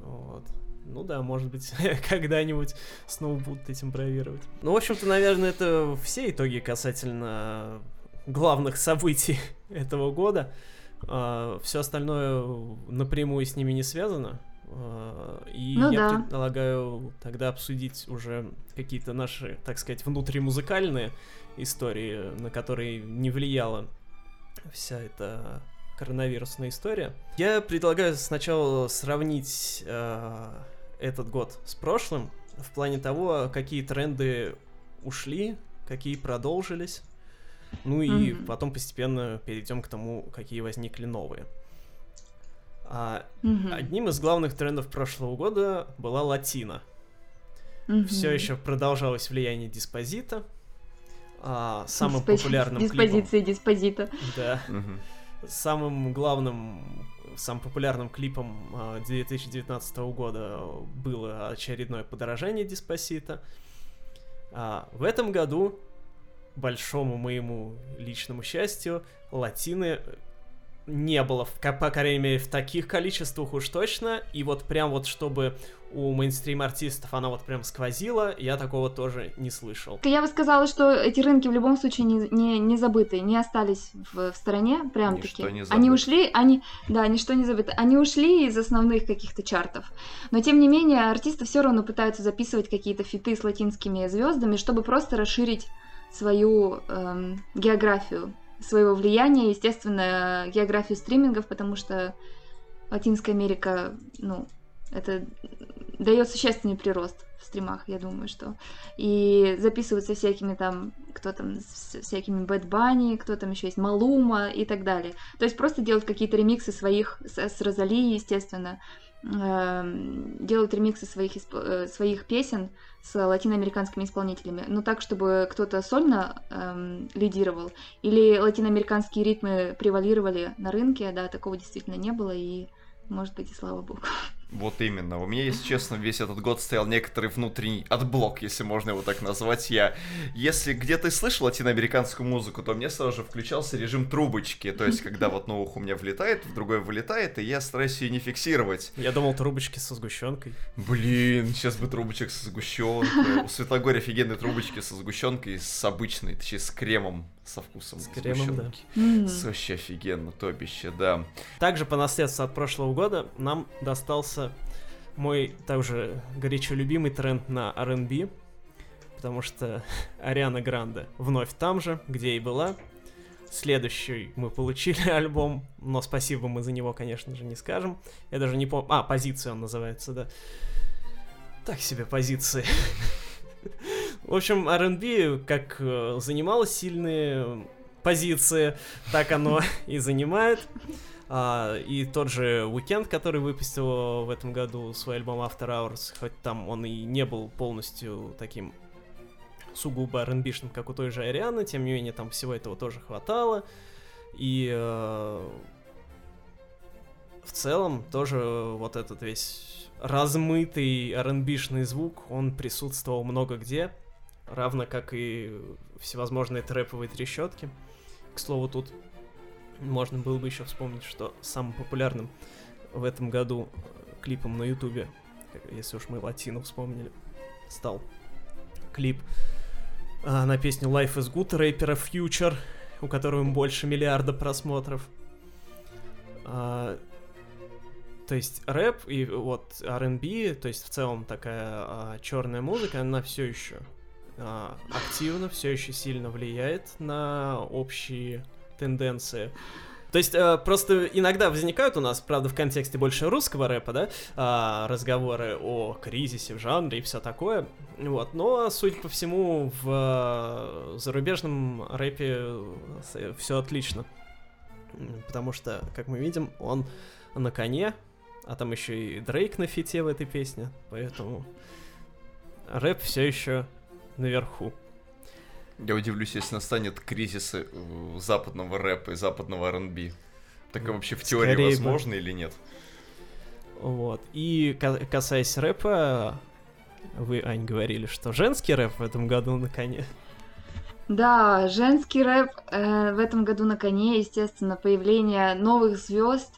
Вот. Ну да, может быть, когда-нибудь снова будут этим бравировать. Ну, в общем-то, наверное, это все итоги касательно главных событий этого года. Все остальное напрямую с ними не связано. А, И Ну я да. предлагаю тогда обсудить уже какие-то наши, так сказать, внутримузыкальные истории, на которые не влияла вся эта коронавирусная история. Я предлагаю сначала сравнить э, этот год с прошлым в плане того, какие тренды ушли, какие продолжились. Ну и Мгм. потом постепенно перейдем к тому, какие возникли новые. А Мгм. одним из главных трендов прошлого года была латина. Мгм. Все еще продолжалось влияние диспозита. А, самым Диспози- популярным клипом... Диспозиции диспозита. Да. Мгм. Самым главным, самым популярным клипом а, 2019 года было очередное подорожание Диспосита. А, в этом году, большому моему личному счастью, латины не было, в, по крайней мере, в таких количествах уж точно. И вот прям вот, чтобы у мейнстрим-артистов она вот прям сквозила, я такого тоже не слышал. Я бы сказала, что эти рынки в любом случае не, не, не забыты, не остались в, в стороне, прям Ничто таки. Они ушли, они, да, ничто не забыто. Они ушли из основных каких-то чартов. Но тем не менее, артисты все равно пытаются записывать какие-то фиты с латинскими звездами, чтобы просто расширить свою эм, географию своего влияния, естественно, географию стримингов, потому что Латинская Америка, ну, это дает существенный прирост в стримах, я думаю, что. И записываются всякими там, кто там, с всякими Bad Bunny, кто там еще есть, Малума и так далее. То есть просто делают какие-то ремиксы своих, с, с Розали, естественно, э, делают ремиксы своих, э, своих песен с латиноамериканскими исполнителями, но так, чтобы кто-то сольно э, лидировал, или латиноамериканские ритмы превалировали на рынке, да, такого действительно не было, и может быть и слава богу. Вот именно. У меня, если честно, весь этот год стоял некоторый внутренний adblock, если можно его так назвать. Я, если где-то и слышал латиноамериканскую музыку, то мне сразу же включался режим трубочки. То есть, когда вот ухо у меня влетает, в другое вылетает, и я стараюсь ее не фиксировать. Я думал, трубочки со сгущенкой. Блин, сейчас бы трубочек со сгущенкой. У Светлогорья офигенные трубочки со сгущенкой, с обычной, точнее, с кремом со вкусом С кремом, да. сгущенки. Вообще офигенно, топище, да. Также по наследству от прошлого года нам достался мой также горячо любимый тренд на R&B, потому что Ариана Гранде вновь там же, где и была. Следующий мы получили альбом, но спасибо мы за него, конечно же, не скажем. Я даже не помню... А, позиция он называется, да. Так себе позиции. В общем, R&B как э, занимало сильные позиции, так оно и занимает. А, и тот же Weekend, который выпустил в этом году свой альбом After Hours, хоть там он и не был полностью таким сугубо rb как у той же Арианы, тем не менее там всего этого тоже хватало. И э, в целом тоже вот этот весь размытый rb звук, он присутствовал много где, равно как и всевозможные трэповые трещотки. К слову, тут можно было бы еще вспомнить, что самым популярным в этом году клипом на ютубе, если уж мы латину вспомнили, стал клип а, на песню Life is Good рэпера Future, у которого больше миллиарда просмотров. А, то есть рэп и вот R&B, то есть в целом такая а, черная музыка, она все еще активно, все еще сильно влияет на общие тенденции. То есть э, просто иногда возникают у нас, правда, в контексте больше русского рэпа, да, э, разговоры о кризисе в жанре и все такое. Вот, но, судя по всему, в э, зарубежном рэпе все отлично. Потому что, как мы видим, он на коне, а там еще и Дрейк на фите в этой песне, поэтому рэп все еще наверху. Я удивлюсь, если настанет кризис э, западного рэпа и западного R&B. Так вообще в теории Скорее возможно бы. или нет? Вот. И касаясь рэпа, вы, Ань, говорили, что женский рэп в этом году на коне. Да, женский рэп э, в этом году на коне, естественно, появление новых звезд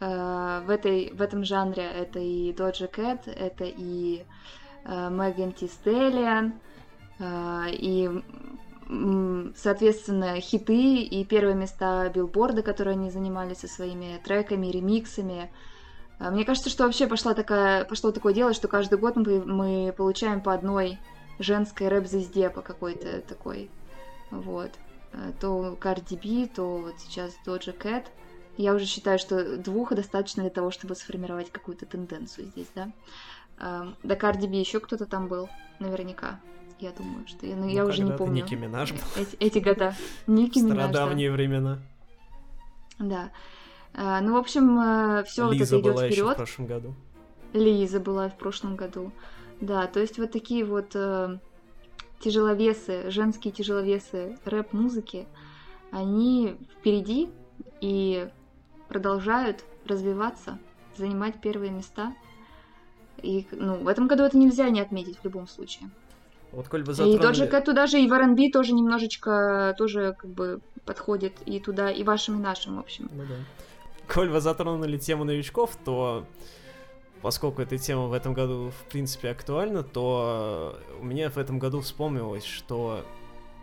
э, в, этой, в этом жанре. Это и Доджа Кэт, это и э, Меган Ти Стеллиан, э, и соответственно, хиты и первые места билборда, которые они занимали со своими треками, ремиксами. А, мне кажется, что вообще пошла такая, пошло такое дело, что каждый год мы, мы получаем по одной женской рэп-звезде по какой-то такой. Вот. А, то Cardi B, то вот сейчас Doja Cat. Я уже считаю, что двух достаточно для того, чтобы сформировать какую-то тенденцию здесь, да. А, до Cardi B еще кто-то там был, наверняка я думаю, что я, ну, ну я уже не помню. Ники Минаж был. Эти, эти года. Ники Минаж, Стародавние да. времена. Да. А, ну, в общем, э, все вот это идет вперед. в прошлом году. Лиза была в прошлом году. Да, то есть вот такие вот э, тяжеловесы, женские тяжеловесы рэп-музыки, они впереди и продолжают развиваться, занимать первые места. И ну, в этом году это нельзя не отметить в любом случае. Вот коль бы затронули... И тот же Кэт туда же, и в R&B тоже немножечко тоже как бы подходит и туда, и вашим, и нашим, в общем. Ну да. Коль вы затронули тему новичков, то поскольку эта тема в этом году в принципе актуальна, то у меня в этом году вспомнилось, что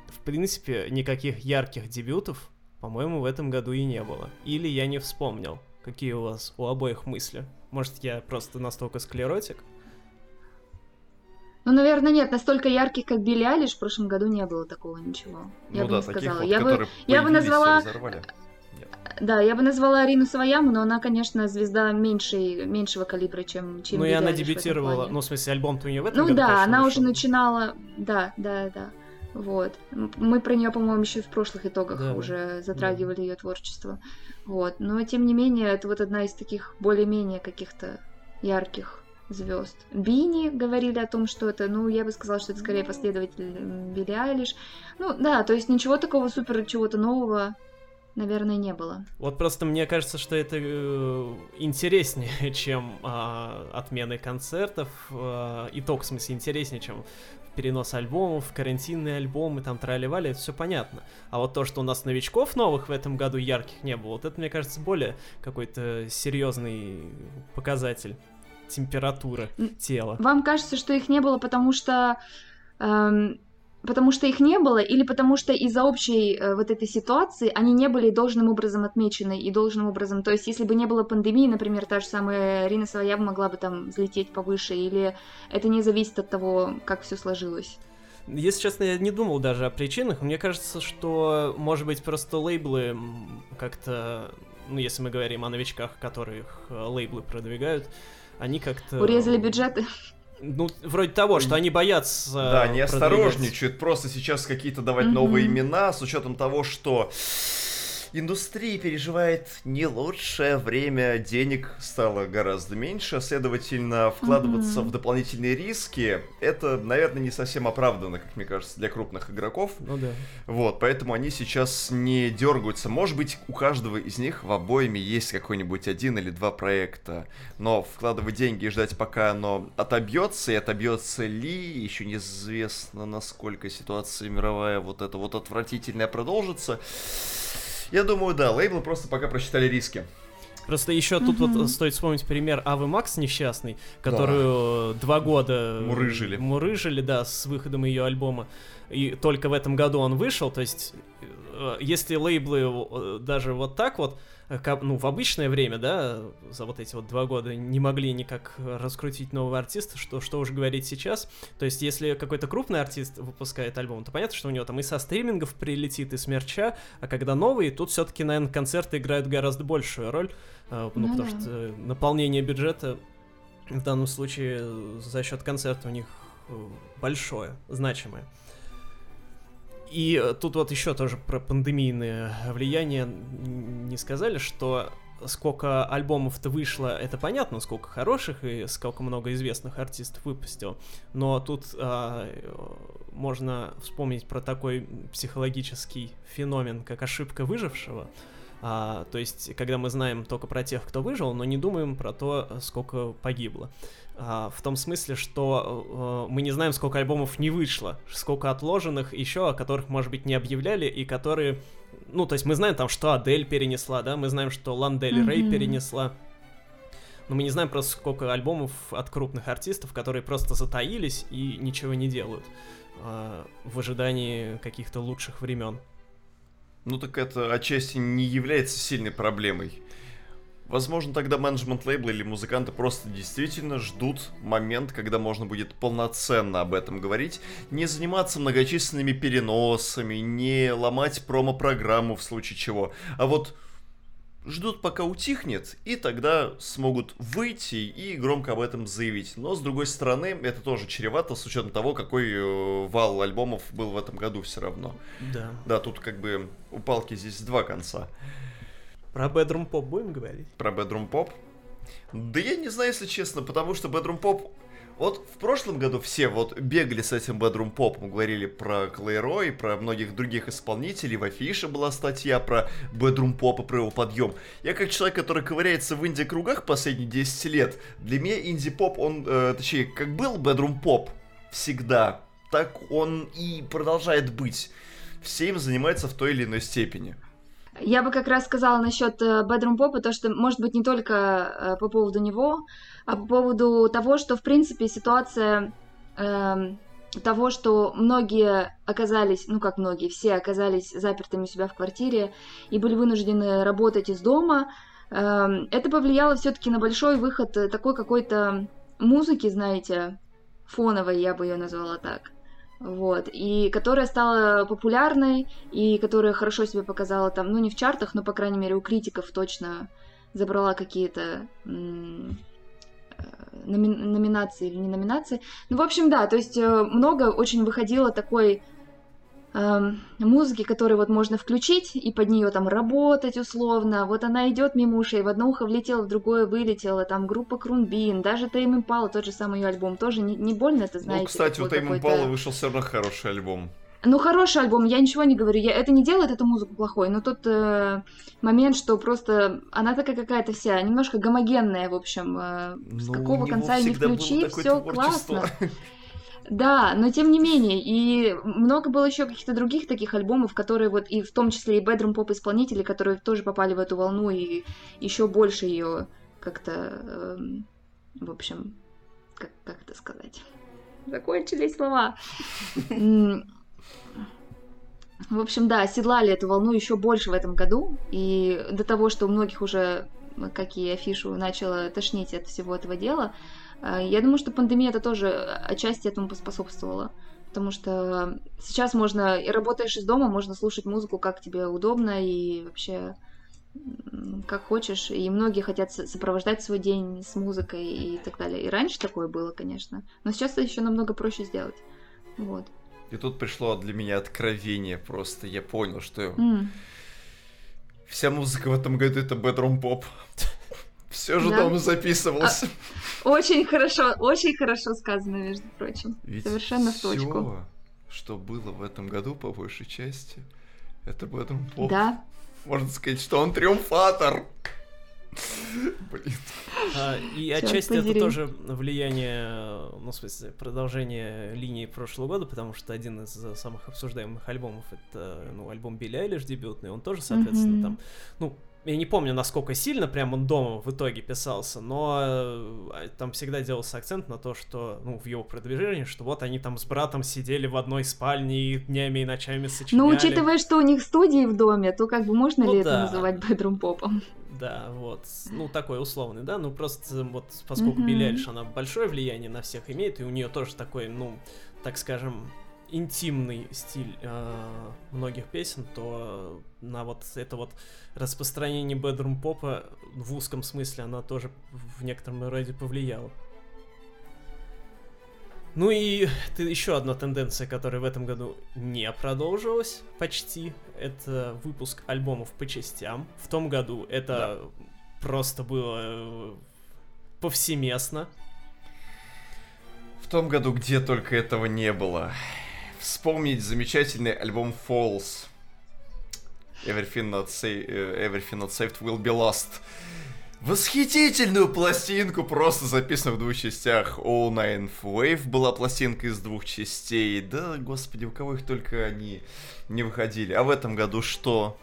в принципе никаких ярких дебютов, по-моему, в этом году и не было. Или я не вспомнил. Какие у вас у обоих мысли? Может, я просто настолько склеротик? Ну, наверное, нет, настолько ярких, как Билли Алиш, в прошлом году не было такого ничего. Я ну бы да, не таких сказала. вот, я, бы, я бы назвала... Да, я бы назвала Арину Саваяму, но она, конечно, звезда меньшей, меньшего калибра, чем, чем Ну и она в дебютировала, плане. ну в смысле альбом-то у нее в этом Ну году, да, конечно, она вышел. уже начинала, да, да, да. Вот. Мы про нее, по-моему, еще в прошлых итогах Да, уже затрагивали ее творчество. Вот. Но тем не менее, это вот одна из таких более-менее каких-то ярких звезд. Бини говорили о том, что это, ну, я бы сказала, что это скорее последователь Билли Айлиш. Ну, да, то есть ничего такого супер чего-то нового, наверное, не было. Вот просто мне кажется, что это э, интереснее, чем а, отмены концертов. а, итог, в смысле, интереснее, чем перенос альбомов, карантинные альбомы, там трали-вали, это все понятно. А вот то, что у нас новичков новых в этом году ярких не было, вот это, мне кажется, более какой-то серьезный показатель температуры тела. Вам кажется, что их не было, потому что эм, потому что их не было, или потому что из-за общей э, вот этой ситуации они не были должным образом отмечены и должным образом, то есть если бы не было пандемии, например, та же самая Рина Савоява могла бы там взлететь повыше, или это не зависит от того, как все сложилось. Если честно, я не думал даже о причинах. Мне кажется, что, может быть, просто лейблы как-то, ну, если мы говорим о новичках, которых э, лейблы продвигают, они как-то... Урезали бюджеты. Ну, вроде того, что они боятся... Да, они продвигать. осторожничают, просто сейчас какие-то давать новые имена с учетом того, что индустрия переживает не лучшее время, денег стало гораздо меньше, следовательно, вкладываться Мгм. в дополнительные риски, это, наверное, не совсем оправданно, как мне кажется, для крупных игроков. Ну да. Вот, поэтому они сейчас не дергаются. Может быть, у каждого из них в обоими есть какой-нибудь один или два проекта, но вкладывать деньги и ждать, пока оно отобьется, и отобьется ли, еще неизвестно, насколько ситуация мировая вот эта вот отвратительная продолжится. Я думаю, да, лейблы просто пока просчитали риски. Просто еще тут Мгм. вот стоит вспомнить пример Авы Макс несчастный, которую два года Мурыжили. мурыжили, да, с выходом ее альбома. И только в этом году он вышел, то есть э, если лейблы э, даже вот так вот, ну, в обычное время, да, за вот эти вот два года не могли никак раскрутить нового артиста, что, что уж говорить сейчас. То есть, если какой-то крупный артист выпускает альбом, то понятно, что у него там и со стримингов прилетит, и с мерча, а когда новые, тут все-таки, наверное, концерты играют гораздо большую роль, э, ну, Ну потому да. что наполнение бюджета в данном случае э, за счет концерта у них э, большое, значимое. И э, тут вот еще тоже про пандемийное влияние не сказали, что сколько альбомов-то вышло, это понятно, сколько хороших и сколько много известных артистов выпустил. Но тут а, э, можно вспомнить про такой психологический феномен, как ошибка выжившего. А, то есть, когда мы знаем только про тех, кто выжил, но не думаем про то, сколько погибло. А, в том смысле, что э, мы не знаем, сколько альбомов не вышло, сколько отложенных еще, о которых, может быть, не объявляли, и которые... Ну, то есть мы знаем там, что Адель перенесла, да, мы знаем, что Ландель Рей Мгм. перенесла. Но мы не знаем просто, сколько альбомов от крупных артистов, которые просто затаились и ничего не делают а, в ожидании каких-то лучших времен. Ну так это отчасти не является сильной проблемой. Возможно, тогда менеджмент лейбла или музыканты просто действительно ждут момент, когда можно будет полноценно об этом говорить, не заниматься многочисленными переносами, не ломать промо-программу в случае чего, а вот ждут пока утихнет, и тогда смогут выйти и громко об этом заявить. Но, с другой стороны, это тоже чревато, с учетом того, какой э, вал альбомов был в этом году все равно. Да. Да, тут как бы у палки здесь два конца. Про Bedroom Pop будем говорить? Про Bedroom Pop? Да я не знаю, если честно, потому что Bedroom Pop... Вот в прошлом году все вот бегали с этим Bedroom Pop, мы говорили про Клейро и про многих других исполнителей, в афише была статья про Bedroom Pop и про его подъем. Я как человек, который ковыряется в инди-кругах последние 10 лет, для меня инди-поп, он, э, точнее, как был Bedroom Pop всегда, так он и продолжает быть. Все им занимаются в той или иной степени. Я бы как раз сказала насчет э, Bedroom Pop, то, что может быть не только э, по поводу него, а по поводу того, что в принципе ситуация эм, того, что многие оказались, ну как многие, все оказались запертыми у себя в квартире и были вынуждены работать из дома, эм, это повлияло все-таки на большой выход э, такой какой-то музыки, знаете, фоновой, я бы ее назвала так. Вот, и которая стала популярной, и которая хорошо себя показала там, ну не в чартах, но, по крайней мере, у критиков точно забрала какие-то э, номи- номинации или не номинации. Ну, в общем, да, то есть э, много очень выходило такой музыки, которую вот можно включить и под нее там работать условно. Вот она идет мимо ушей, в одно ухо влетела, в другое вылетела. Там группа Крунбин, даже Тайм Импала, тот же самый ее альбом, тоже не, не больно это знаете. Ну, кстати, у какой-то- Импала вышел все равно хороший альбом. Ну, хороший альбом, я ничего не говорю. Я, это не делает эту музыку плохой, но тот э, момент, что просто она такая какая-то вся, немножко гомогенная, в общем. э, с Ну, какого конца не включи, все классно. Да, но тем не менее, и много было еще каких-то других таких альбомов, которые вот, и в том числе и bedroom поп исполнители, которые тоже попали в эту волну и еще больше ее как-то, эм, в общем, как, как это сказать? Закончились слова. В общем, да, оседлали эту волну еще больше в этом году, и до того, что у многих уже, как и афишу, начало тошнить от всего этого дела, я думаю, что пандемия это тоже отчасти этому поспособствовала. Потому что сейчас можно, и работаешь из дома, можно слушать музыку, как тебе удобно, и вообще как хочешь. И многие хотят со- сопровождать свой день с музыкой и так далее. И раньше такое было, конечно. Но сейчас это еще намного проще сделать. Вот. И тут пришло для меня откровение просто. Я понял, что М. вся музыка в этом году это bedroom поп. Все же Да. дома записывалось. Очень хорошо, очень хорошо сказано, между прочим. Ведь совершенно в точку. всё, что было в этом году, по большей части, это bedroom поп. Да. Можно сказать, что он триумфатор. Блин. А, И Чёрт отчасти это подери. тоже влияние, ну, в смысле, продолжение линии прошлого года, потому что один из э, самых обсуждаемых альбомов это, ну, альбом Билли Айлиш дебютный, он тоже, соответственно, Мгм. там, ну, я не помню, насколько сильно прям он дома в итоге писался, но э, там всегда делался акцент на то, что, ну, в его продвижении, что вот они там с братом сидели в одной спальне и днями и ночами сочиняли. Но учитывая, что у них студии в доме, то как бы можно Ну ли это да. называть бедрум попом? Да, вот. Ну, такой условный, да. Ну, просто вот поскольку Мгм. Билли Айлиш, она большое влияние на всех имеет, и у нее тоже такой, ну, так скажем, интимный стиль э, многих песен, то на вот это вот распространение бедрум попа в узком смысле она тоже в некотором роде повлияла. Ну и это еще одна тенденция, которая в этом году не продолжилась почти, это выпуск альбомов по частям. В том году это просто было э, повсеместно. В том году, где только этого не было. Вспомнить замечательный альбом Falls. Everything not, sa- э, Everything not saved will be lost. Восхитительную пластинку, просто записанную в двух частях. All Ninth Wave была пластинка из двух частей. Да, господи, у кого их только они не выходили. А в этом году что?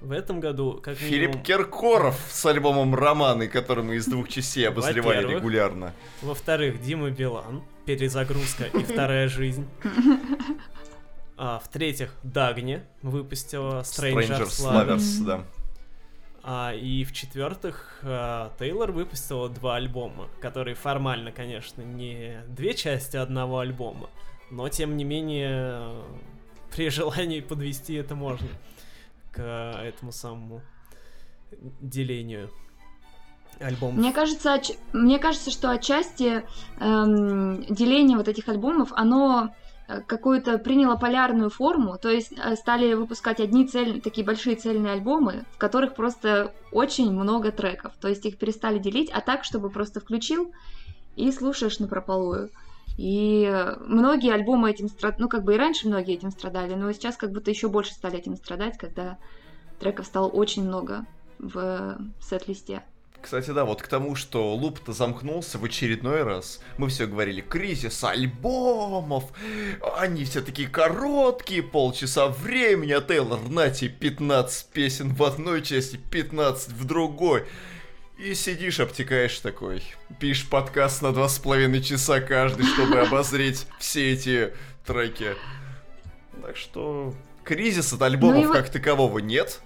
В этом году, как Филипп минимум, Киркоров с альбомом «Романы», который мы из двух частей обозревали регулярно. во-вторых, Дима Билан, перезагрузка и вторая жизнь. А, в-третьих, Дагни выпустила Strangers Lovers. Lovers, да. А, и в-четвертых, а, Тейлор выпустила два альбома, которые формально, конечно, не две части одного альбома, но тем не менее, при желании подвести это можно к этому самому делению альбомов. Мне кажется, оч- мне кажется, что отчасти эм, деление вот этих альбомов, оно э, какую-то приняло полярную форму, то есть э, стали выпускать одни цель, такие большие цельные альбомы, в которых просто очень много треков, то есть их перестали делить, а так, чтобы просто включил и слушаешь на прополую. И многие альбомы этим страдали, ну как бы и раньше многие этим страдали, но сейчас как будто еще больше стали этим страдать, когда треков стало очень много в э, сет-листе. Кстати, да, вот к тому, что луп-то замкнулся в очередной раз. Мы все говорили, кризис альбомов, они все такие короткие, полчаса времени, а Тейлор, нате, 15 песен в одной части, 15 в другой. И сидишь, обтекаешь такой, пишешь подкаст на два с половиной часа каждый, чтобы обозреть все эти треки. Так что кризиса от альбомов Ну и вот- как такового нет.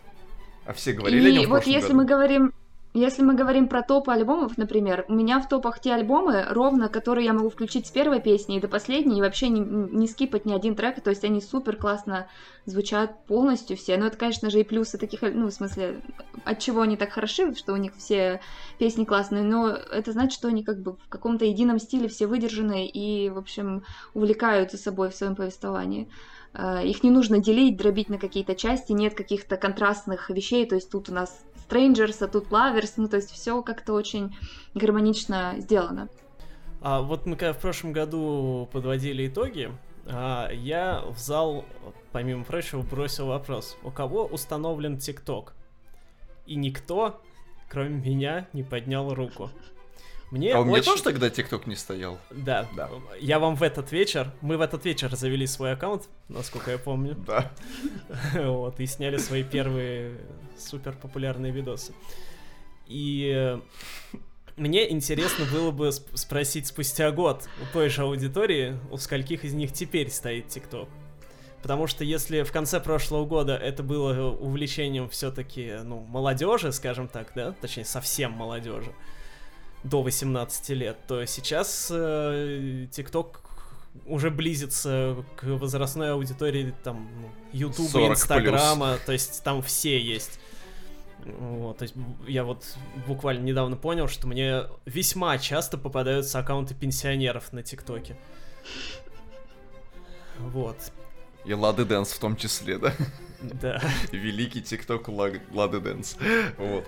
А все говорили о нем И в вот если году. мы говорим, Если мы говорим про топы альбомов, например, у меня в топах те альбомы, ровно, которые я могу включить с первой песни и до последней, и вообще не, не скипать ни один трек, то есть они супер классно звучат полностью все. Но это, конечно же, и плюсы таких, ну, в смысле, от чего они так хороши, что у них все песни классные, но это значит, что они как бы в каком-то едином стиле все выдержаны и, в общем, увлекают за собой в своем повествовании. Э, их не нужно делить, дробить на какие-то части, нет каких-то контрастных вещей, то есть тут у нас Strangers, а тут Lovers, ну то есть все как-то очень гармонично сделано. А вот мы когда в прошлом году подводили итоги, а, я в зал, помимо прочего, бросил вопрос, у кого установлен ТикТок? И никто, кроме меня, не поднял руку. Мне а у меня тоже тогда ТикТок не стоял? Да, да. Я вам в этот вечер, мы в этот вечер завели свой аккаунт, насколько я помню. Да. Вот, и сняли свои первые супер популярные видосы. И э, мне интересно было бы спросить спустя год у той же аудитории, у скольких из них теперь стоит ТикТок. Потому что если в конце прошлого года это было увлечением все-таки, ну, молодежи, скажем так, да, точнее, совсем молодежи, до 18 лет, то сейчас э, TikTok уже близится к возрастной аудитории там ну, Инстаграма, то есть там все есть. Вот, то есть я вот буквально недавно понял, что мне весьма часто попадаются аккаунты пенсионеров на ТикТоке. Вот. И Лады Дэнс в том числе, да? Да. Великий ТикТок Лады Дэнс. Вот.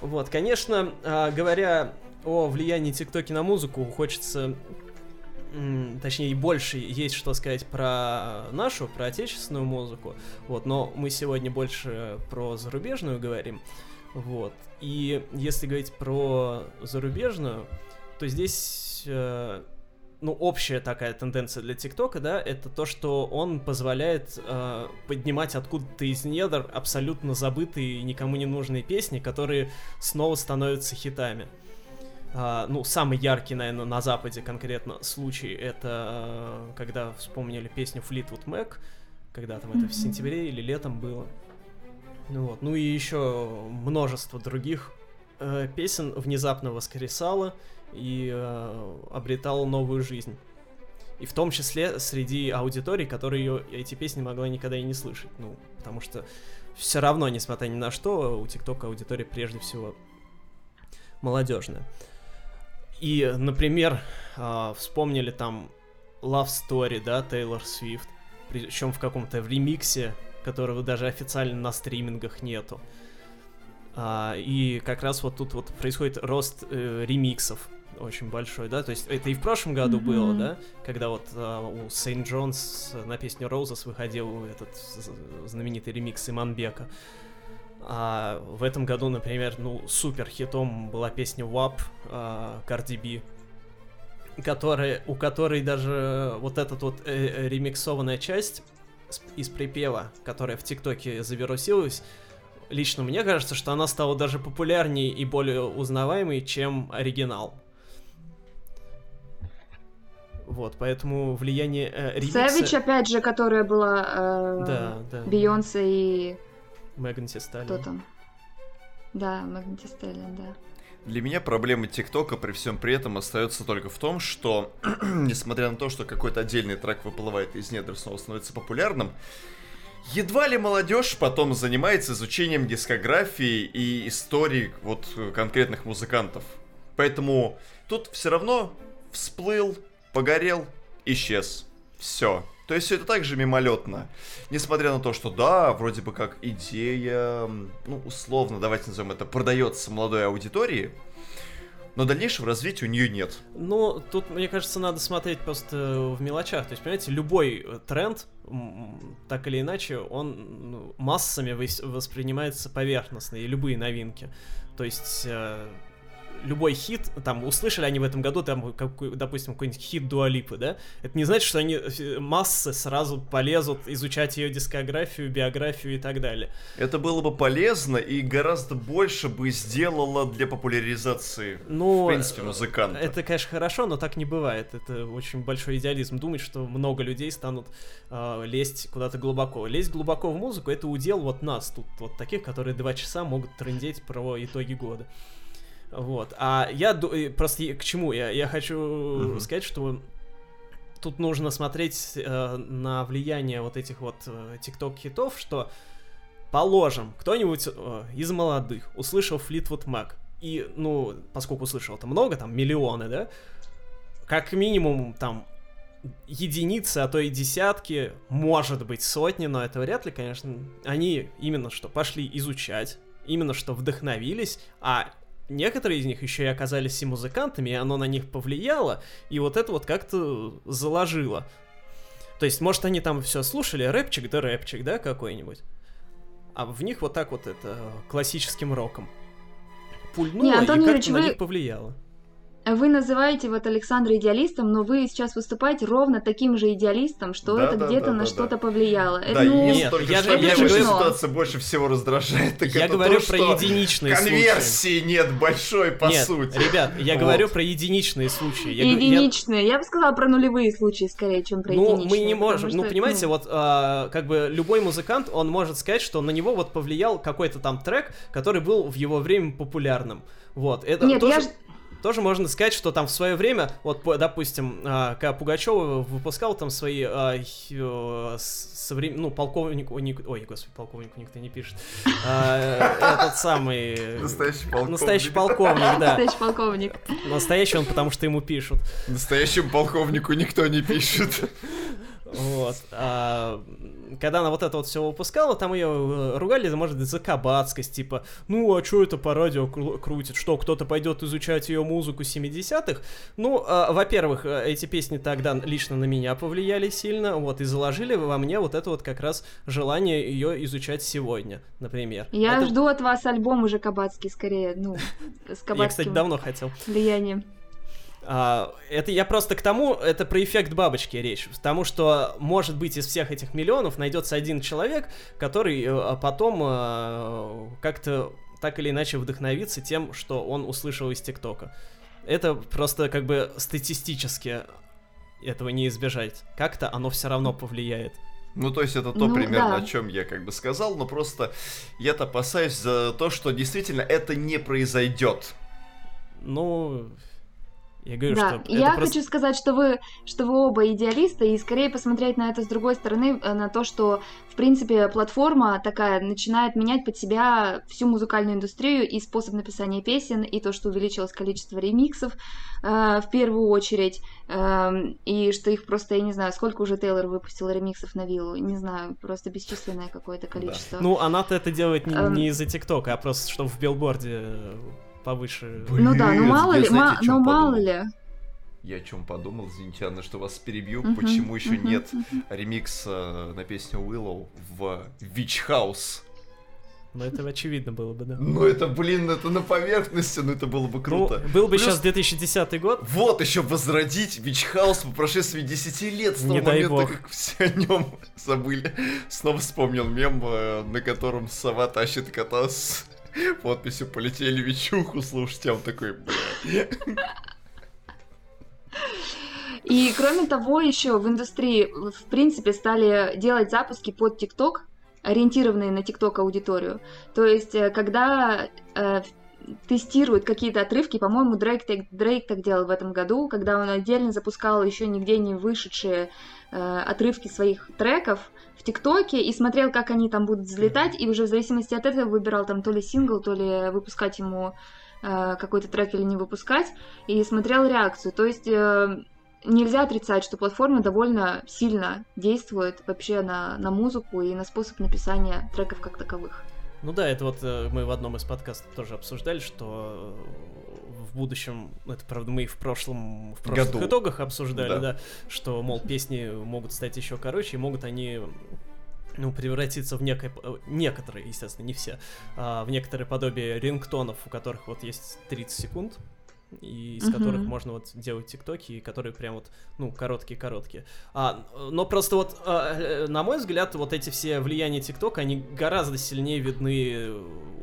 Вот, конечно, а, говоря о влиянии ТикТоки на музыку, хочется точнее, больше есть что сказать про нашу, про отечественную музыку, вот, но мы сегодня больше про зарубежную говорим, вот, и если говорить про зарубежную, то здесь, э, ну, общая такая тенденция для ТикТока, да, это то, что он позволяет э, поднимать откуда-то из недр абсолютно забытые, никому не нужные песни, которые снова становятся хитами. Uh, ну, самый яркий, наверное, на Западе конкретно случай, это uh, когда вспомнили песню Fleetwood Mac, когда там mm-hmm. это в сентябре или летом было. Ну вот, ну и еще множество других uh, песен внезапно воскресало и uh, обретало новую жизнь. И в том числе среди аудитории, которые эти песни могла никогда и не слышать. Ну, потому что все равно, несмотря ни на что, у ТикТока аудитория прежде всего молодежная. И, например, э, вспомнили там Love Story, да, Тейлор Свифт, причем в каком-то ремиксе, которого даже официально на стримингах нету. А, и как раз вот тут вот происходит рост э, ремиксов очень большой, да, то есть это и в прошлом году mm-hmm. было, да, когда вот а, у Saint Jhn на песню Roses выходил этот знаменитый ремикс Иманбека. А в этом году, например, ну, супер хитом была песня WAP а, Cardi B, которая, у которой даже вот эта вот э, ремиксованная часть из припева, которая в ТикТоке завирусилась, лично мне кажется, что она стала даже популярнее и более узнаваемой, чем оригинал. Вот, поэтому влияние э, ремикса... Сэвидж, опять же, которая была э, да, да. Бейонсе и Мэгнати Сталин. Кто там? Да, Мэгнати Сталин, да. Для меня проблема ТикТока при всем при этом остается только в том, что, несмотря на то, что какой-то отдельный трек выплывает из недр, снова становится популярным, едва ли молодежь потом занимается изучением дискографии и истории вот конкретных музыкантов. Поэтому тут все равно всплыл, погорел, исчез. Все. То есть все это также мимолетно. Несмотря на то, что да, вроде бы как идея, ну, условно, давайте назовем это, продается молодой аудитории, но дальнейшего развития у нее нет. Ну, тут, мне кажется, надо смотреть просто в мелочах. То есть, понимаете, любой тренд, так или иначе, он ну, массами воспринимается поверхностно, и любые новинки. То есть, э, любой хит, там, услышали они в этом году, там, какой, допустим, какой-нибудь хит Дуалипы, да, это не значит, что они э, массы сразу полезут изучать ее дискографию, биографию и так далее. Это было бы полезно и гораздо больше бы сделало для популяризации, ну, в принципе, музыканта. Это, конечно, хорошо, но так не бывает. Это очень большой идеализм думать, что много людей станут э, лезть куда-то глубоко. Лезть глубоко в музыку — это удел вот нас тут, вот таких, которые два часа могут трындеть про итоги года. Вот. А я просто к чему? Я, я хочу mm-hmm. сказать, что тут нужно смотреть э, на влияние вот этих вот э, тикток-хитов, что, положим, кто-нибудь э, из молодых услышал Fleetwood Mac, и, ну, поскольку услышал это много, там, миллионы, да, как минимум, там, единицы, а то и десятки, может быть, сотни, но это вряд ли, конечно, они именно что пошли изучать, именно что вдохновились, а некоторые из них еще и оказались и музыкантами, и оно на них повлияло, и вот это вот как-то заложило. То есть, может, они там все слушали, рэпчик да рэпчик, да, какой-нибудь. А в них вот так вот это классическим роком. Пульнуло Не, Антон и как-то вы... на них повлияло. Вы называете вот Александра идеалистом, но вы сейчас выступаете ровно таким же идеалистом, что да, это да, где-то да, на да, что-то да. повлияло. Да, ну, нет, я же, я говорю, ситуация больше всего раздражает. Так я говорю то, про единичные конверсии случаи. нет большой по нет, сути. ребят, я вот. говорю про единичные случаи. Я, единичные. Я... я бы сказала про нулевые случаи скорее, чем про ну, единичные. Ну мы не можем. Что, ну понимаете, ну... вот а, как бы любой музыкант, он может сказать, что на него вот повлиял какой-то там трек, который был в его время популярным. Вот. Это Нет, тоже... я тоже можно сказать, что там в свое время, вот, допустим, а, когда Пугачева выпускал там свои а, соврем... ну, полковнику, ой, ой, господи, полковнику никто не пишет, а, этот самый... Настоящий полковник. Настоящий полковник, да. Настоящий полковник. Настоящий он, потому что ему пишут. Настоящему полковнику никто не пишет. Вот. А, когда она вот это вот все выпускала, там ее э, ругали, может за кабацкость, типа, ну, а что это по радио крутит? Что, кто-то пойдет изучать ее музыку 70-х? Ну, а, во-первых, э, эти песни тогда лично на меня повлияли сильно, вот, и заложили во мне вот это вот как раз желание ее изучать сегодня, например. Я это... жду от вас альбом уже кабацкий, скорее, ну, с кабацким Я, кстати, давно хотел. Влиянием. А, это я просто к тому, это про эффект бабочки речь. Потому что, может быть, из всех этих миллионов найдется один человек, который э, потом э, как-то так или иначе вдохновится тем, что он услышал из ТикТока. Это просто как бы статистически этого не избежать. Как-то оно все равно повлияет. Ну, то есть это то ну, примерно, да. о чем я как бы сказал, но просто я-то опасаюсь за то, что действительно это не произойдет. Ну, я говорю, да, что я просто... хочу сказать, что вы, что вы оба идеалисты, и скорее посмотреть на это с другой стороны, э, на то, что, в принципе, платформа такая начинает менять под себя всю музыкальную индустрию и способ написания песен, и то, что увеличилось количество ремиксов э, в первую очередь, э, и что их просто, я не знаю, сколько уже Тейлор выпустил ремиксов на виллу, не знаю, просто бесчисленное какое-то количество. Да. Ну, она-то это делает не, эм... не из-за ТикТока, а просто чтобы в билборде повыше. Блин, ну да, ну мало ли, ма- ну мало ли. Я о чем подумал, извините, Анна, что вас перебью. Uh-huh, Почему еще uh-huh, нет uh-huh. ремикса на песню Willow в Witch House? Ну, это очевидно было бы, да. Ну, это, блин, это на поверхности, но это было бы круто. Ну, был бы Плюс... сейчас 2010 год. Вот, еще возродить Witch House по прошествии 10 лет с того Не момента, бог. как все о нем забыли. Снова вспомнил мем, э, на котором сова тащит кота с подписью «Полетели вечуху слушать», а он такой. И кроме того, еще в индустрии, в принципе, стали делать запуски под ТикТок, ориентированные на ТикТок аудиторию. То есть, э, когда э, тестируют какие-то отрывки, по-моему, Дрейк, Дрейк так делал в этом году, когда он отдельно запускал еще нигде не вышедшие э, отрывки своих треков, ТикТоке и смотрел, как они там будут взлетать, и уже в зависимости от этого выбирал там то ли сингл, то ли выпускать ему э, какой-то трек или не выпускать, и смотрел реакцию. То есть э, нельзя отрицать, что платформа довольно сильно действует вообще на, на музыку и на способ написания треков как таковых. Ну да, это вот э, мы в одном из подкастов тоже обсуждали, что в будущем, это правда мы и в прошлом, в прошлых Году. итогах обсуждали, да. да, что, мол, песни могут стать еще короче, и могут они ну, превратиться в некое, э, некоторые, естественно, не все, а в некоторые подобие рингтонов, у которых вот есть 30 секунд, и из которых можно вот делать тиктоки, и которые прям вот, ну, короткие-короткие. А, но просто вот, а, на мой взгляд, вот эти все влияния тиктока, они гораздо сильнее видны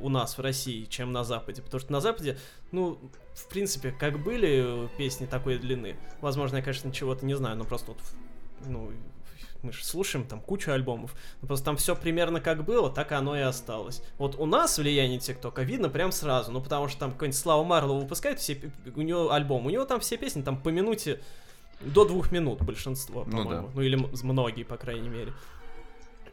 у нас в России, чем на Западе, потому что на Западе, ну, в принципе, как были песни такой длины, возможно, я, конечно, чего-то не знаю, но просто вот, ну, мы же слушаем там кучу альбомов. Но просто там все примерно как было, так оно и осталось. Вот у нас влияние ТикТока видно прям сразу, ну потому что там какой-нибудь Слава Марлова выпускает все, у него альбом, у него там все песни там по минуте до двух минут большинство, по-моему. Ну, да. ну или многие, по крайней мере.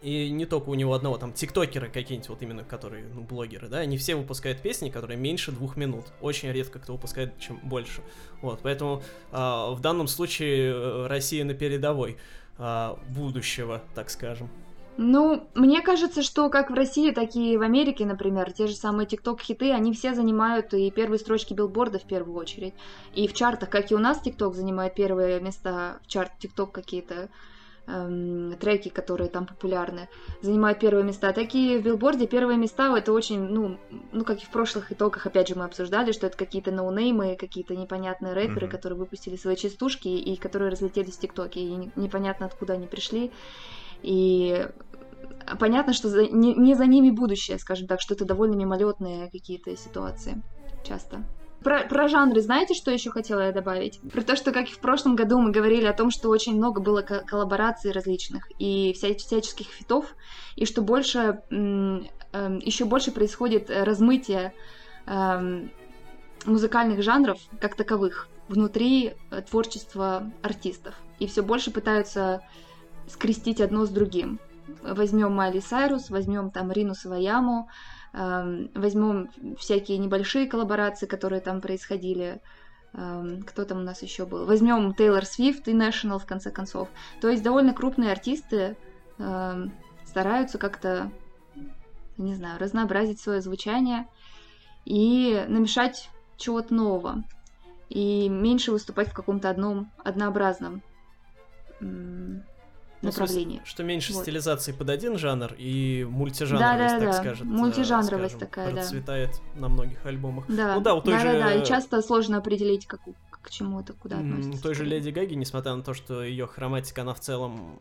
И не только у него одного, там, тиктокеры какие-нибудь, вот именно, которые, ну, блогеры, да, они все выпускают песни, которые меньше двух минут. Очень редко кто выпускает, чем больше. Вот, поэтому э, в данном случае э, Россия на передовой а, будущего, так скажем. Ну, мне кажется, что как в России, так и в Америке, например, те же самые ТикТок-хиты, они все занимают и первые строчки билборда в первую очередь. И в чартах, как и у нас ТикТок занимает первые места в чарт ТикТок какие-то эм, треки, которые там популярны, занимают первые места. Такие в билборде первые места это очень, ну, ну, как и в прошлых итогах, опять же, мы обсуждали, что это какие-то ноунеймы, какие-то непонятные рэперы, mm-hmm. которые выпустили свои частушки и которые разлетелись в ТикТоке, и непонятно откуда они пришли. И понятно, что за, не, не за ними будущее, скажем так, что это довольно мимолетные какие-то ситуации часто. Про, про жанры знаете, что еще хотела я добавить? Про то, что как и в прошлом году мы говорили о том, что очень много было коллабораций различных и вся, всяческих фитов, и что больше, э, еще больше происходит размытие э, музыкальных жанров как таковых внутри э, творчества артистов. И все больше пытаются скрестить одно с другим. Возьмем Майли Сайрус, возьмем там Рину Саваяму, Возьмем всякие небольшие коллаборации, которые там происходили. Кто там у нас еще был? Возьмем Тейлор Свифт и National, в конце концов. То есть довольно крупные артисты стараются как-то, не знаю, разнообразить свое звучание и намешать чего-то нового. И меньше выступать в каком-то одном однообразном ну, направлении. что меньше вот. стилизации под один жанр и мультижанровость, да, да, так да. скажем. Мультижанровость скажем, такая, процветает да. на многих альбомах. Да, ну да, у той да, же... да, да, и часто сложно определить, как, к чему это, куда относится. У той же Леди Гаги, несмотря на то, что ее хроматика, она в целом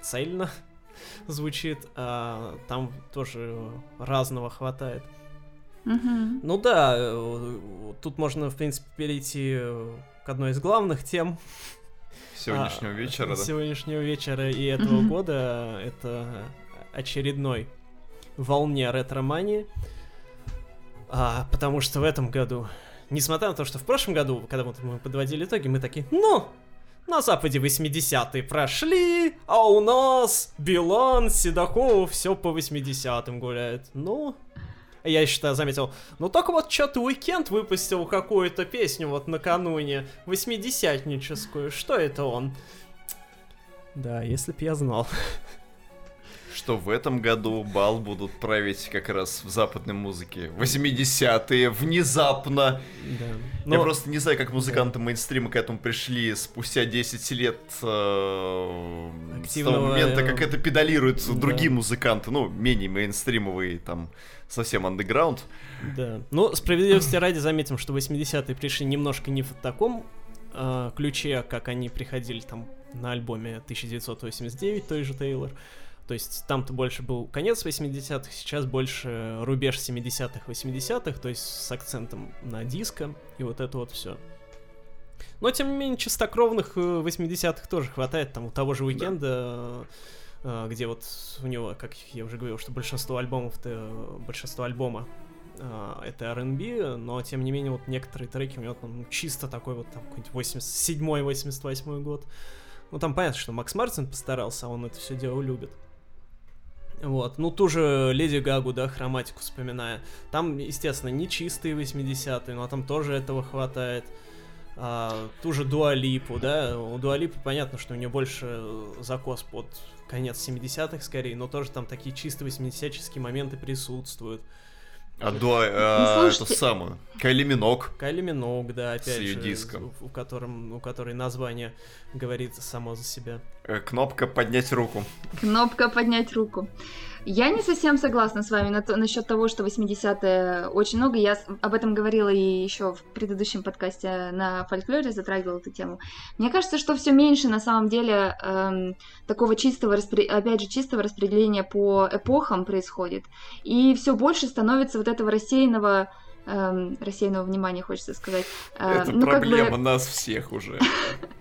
цельно звучит, а там тоже разного хватает. Угу. Ну да, э, тут можно, в принципе, перейти к одной из главных тем Сегодняшнего а, вечера, да? Сегодняшнего вечера и этого года это очередной волне ретро-мании. А, потому что в этом году, несмотря на то, что в прошлом году, когда вот мы подводили итоги, мы такие, ну, на Западе 80-е прошли, а у нас Билан, Седоков, все по 80-м гуляет. Ну, я считаю, заметил, ну только вот что-то Уикенд выпустил какую-то песню вот накануне, восьмидесятническую, что это он? Да, если б я знал. Что в этом году бал будут править как раз в западной музыке. 80-е, внезапно. Да. Но... Я просто не знаю, как музыканты да. мейнстрима к этому пришли спустя 10 лет э, Активного... с того момента, как это педалируют да. другие музыканты, ну, менее мейнстримовые, там, совсем андеграунд. Да. Ну, справедливости ради заметим, что 80-е пришли немножко не в таком э, ключе, как они приходили там на альбоме 1989, той же Тейлор. То есть там-то больше был конец 80-х, сейчас больше рубеж 70-х, 80-х, то есть с акцентом на диско и вот это вот все. Но, тем не менее, чистокровных 80-х э, тоже хватает, там у того же уикенда да Э, где вот у него, как я уже говорил, что большинство альбомов, большинство альбома э, это R&B, но тем не менее вот некоторые треки у него там чисто такой вот там какой-нибудь 87-88 год. Ну там понятно, что Макс Мартин постарался, а он это все дело любит. Вот, ну ту же Леди Гагу, да, хроматику вспоминая. Там, естественно, не чистые 80-е, но там тоже этого хватает. А, ту же Дуалипу, да, у Дуалипы понятно, что у нее больше закос под конец 70-х скорее, но тоже там такие чисто 80-ческие моменты присутствуют. А до э, это самое. Кайли Минок. Кайли Минок, да, опять с ее же. диском. У, котором, у которой название говорит само за себя. Э, кнопка поднять руку. Кнопка поднять руку. Я не совсем согласна с вами на то, насчет того, что 80-е очень много. Я об этом говорила и еще в предыдущем подкасте на фольклоре затрагивала эту тему. Мне кажется, что все меньше на самом деле эм, такого чистого, распри... опять же, чистого распределения по эпохам происходит. И все больше становится вот этого рассеянного эм, рассеянного внимания, хочется сказать. Э, Это ну, проблема как бы... нас всех уже.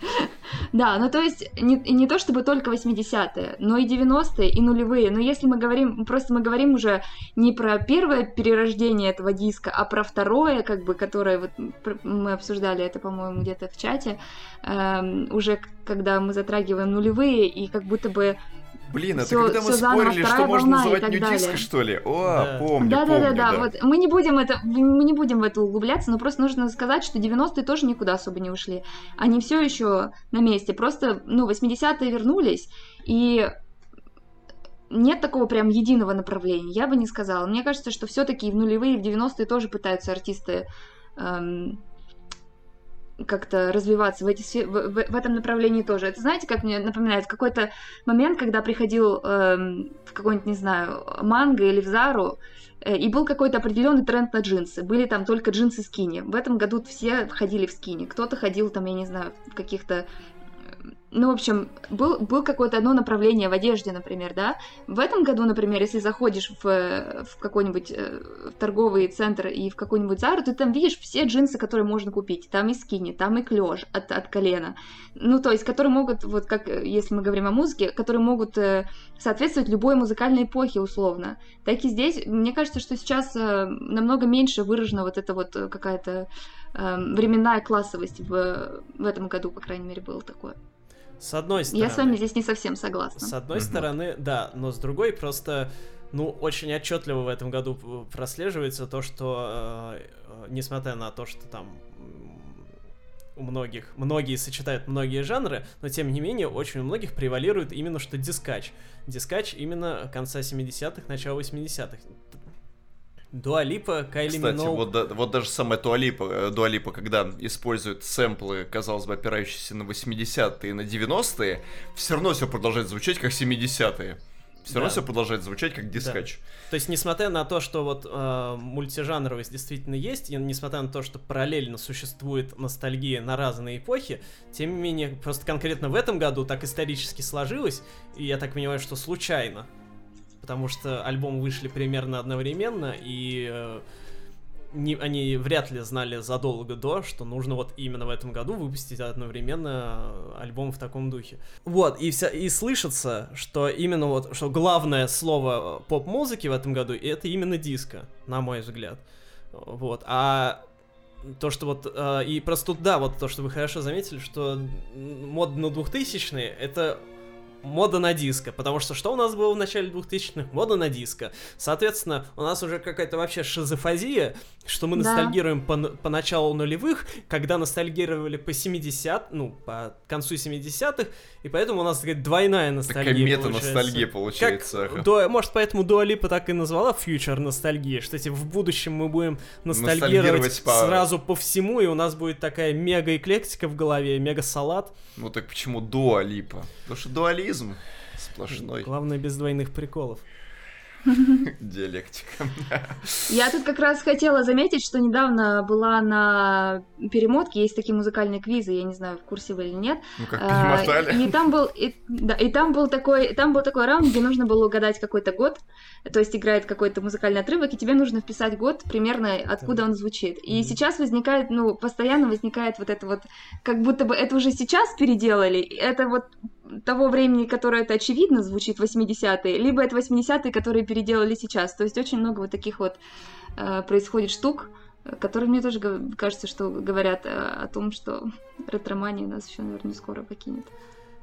Да, ну то есть не, не то чтобы только 80-е, но и 90-е, и нулевые. Но если мы говорим, просто мы говорим уже не про первое перерождение этого диска, а про второе, как бы, которое вот мы обсуждали это, по-моему, где-то в чате, э, уже когда мы затрагиваем нулевые, и как будто бы Блин, это всё, когда мы спорили, что можно называть нью диско, что ли? О, да. помню, да, помню, да, да, да, вот мы не будем это, мы не будем в это углубляться, но просто нужно сказать, что 90-е тоже никуда особо не ушли. Они все еще на месте, просто, ну, 80-е вернулись, и нет такого прям единого направления, я бы не сказала. Мне кажется, что все-таки в нулевые, в 90-е тоже пытаются артисты эм, как-то развиваться в, эти, в, в, в этом направлении тоже. Это знаете, как мне напоминает какой-то момент, когда приходил э, в какой-нибудь, не знаю, манго или в Зару, э, и был какой-то определенный тренд на джинсы. Были там только джинсы скини. В этом году все ходили в скини. Кто-то ходил там, я не знаю, в каких-то ну, в общем, был, был какое-то одно направление в одежде, например, да. В этом году, например, если заходишь в, в какой-нибудь э, торговый центр и в какой-нибудь Зару, ты там видишь все джинсы, которые можно купить. Там и скини, там и клеш от, от колена. Ну, то есть, которые могут, вот как, э, если мы говорим о музыке, которые могут э, соответствовать любой музыкальной эпохе, условно. Так и здесь, мне кажется, что сейчас намного меньше выражена вот эта вот какая-то временная классовость в, в этом году, по крайней мере, было такое. С одной стороны... Я с вами здесь не совсем согласна. С одной угу. стороны, да, но с другой просто, ну, очень отчетливо в этом году прослеживается то, что, э, э, несмотря на то, что там у многих, многие сочетают многие жанры, но тем не менее очень у многих превалирует именно что дискач. Дискач именно конца 70-х, начала 80-х. Дуалипа, Кайли Кстати, Миноуг. вот, да, вот даже самая Дуалипа, э, Дуалипа, когда использует сэмплы, казалось бы, опирающиеся на 80-е и на 90-е, все равно все продолжает звучать как 70-е. Все равно все продолжает звучать как дискач. Да. То есть, несмотря на то, что вот э, мультижанровость действительно есть, и несмотря на то, что параллельно существует ностальгия на разные эпохи, тем не менее, просто конкретно в этом году так исторически сложилось, и я так понимаю, что случайно, потому что альбомы вышли примерно одновременно, и э, не, они вряд ли знали задолго до, что нужно вот именно в этом году выпустить одновременно альбом в таком духе. Вот, и, вся, и слышится, что именно вот, что главное слово поп-музыки в этом году, это именно диско, на мой взгляд. Вот, а то, что вот, э, и просто тут, да, вот то, что вы хорошо заметили, что мод на 2000-е, это мода на диско, потому что что у нас было в начале 2000-х? Мода на диско. Соответственно, у нас уже какая-то вообще шизофазия, что мы да. ностальгируем по, по началу нулевых, когда ностальгировали по 70 ну, по концу 70-х, и поэтому у нас такая двойная ностальгия Такая мета-ностальгия получается. Как, до, может, поэтому Дуалипа так и назвала фьючер ностальгия, что типа, в будущем мы будем ностальгировать по... сразу по всему, и у нас будет такая мега-эклектика в голове, мега-салат. Ну так почему Дуалипа? Потому что дуализм сплошной. Главное, без двойных приколов. Диалектика. Я тут как раз хотела заметить, что недавно была на перемотке, есть такие музыкальные квизы, я не знаю, в курсе вы или нет. Ну как перемотали. И там был, и, да, и там был такой, там был такой раунд, где нужно было угадать какой-то год, то есть играет какой-то музыкальный отрывок, и тебе нужно вписать год примерно, откуда он звучит. И сейчас возникает, ну, постоянно возникает вот это вот, как будто бы это уже сейчас переделали, это вот того времени, которое это очевидно звучит 80-е, либо это 80-е, которые переделали сейчас. То есть очень много вот таких вот э, происходит штук, которые мне тоже кажется, что говорят э, о том, что ретромания нас еще, наверное, скоро покинет.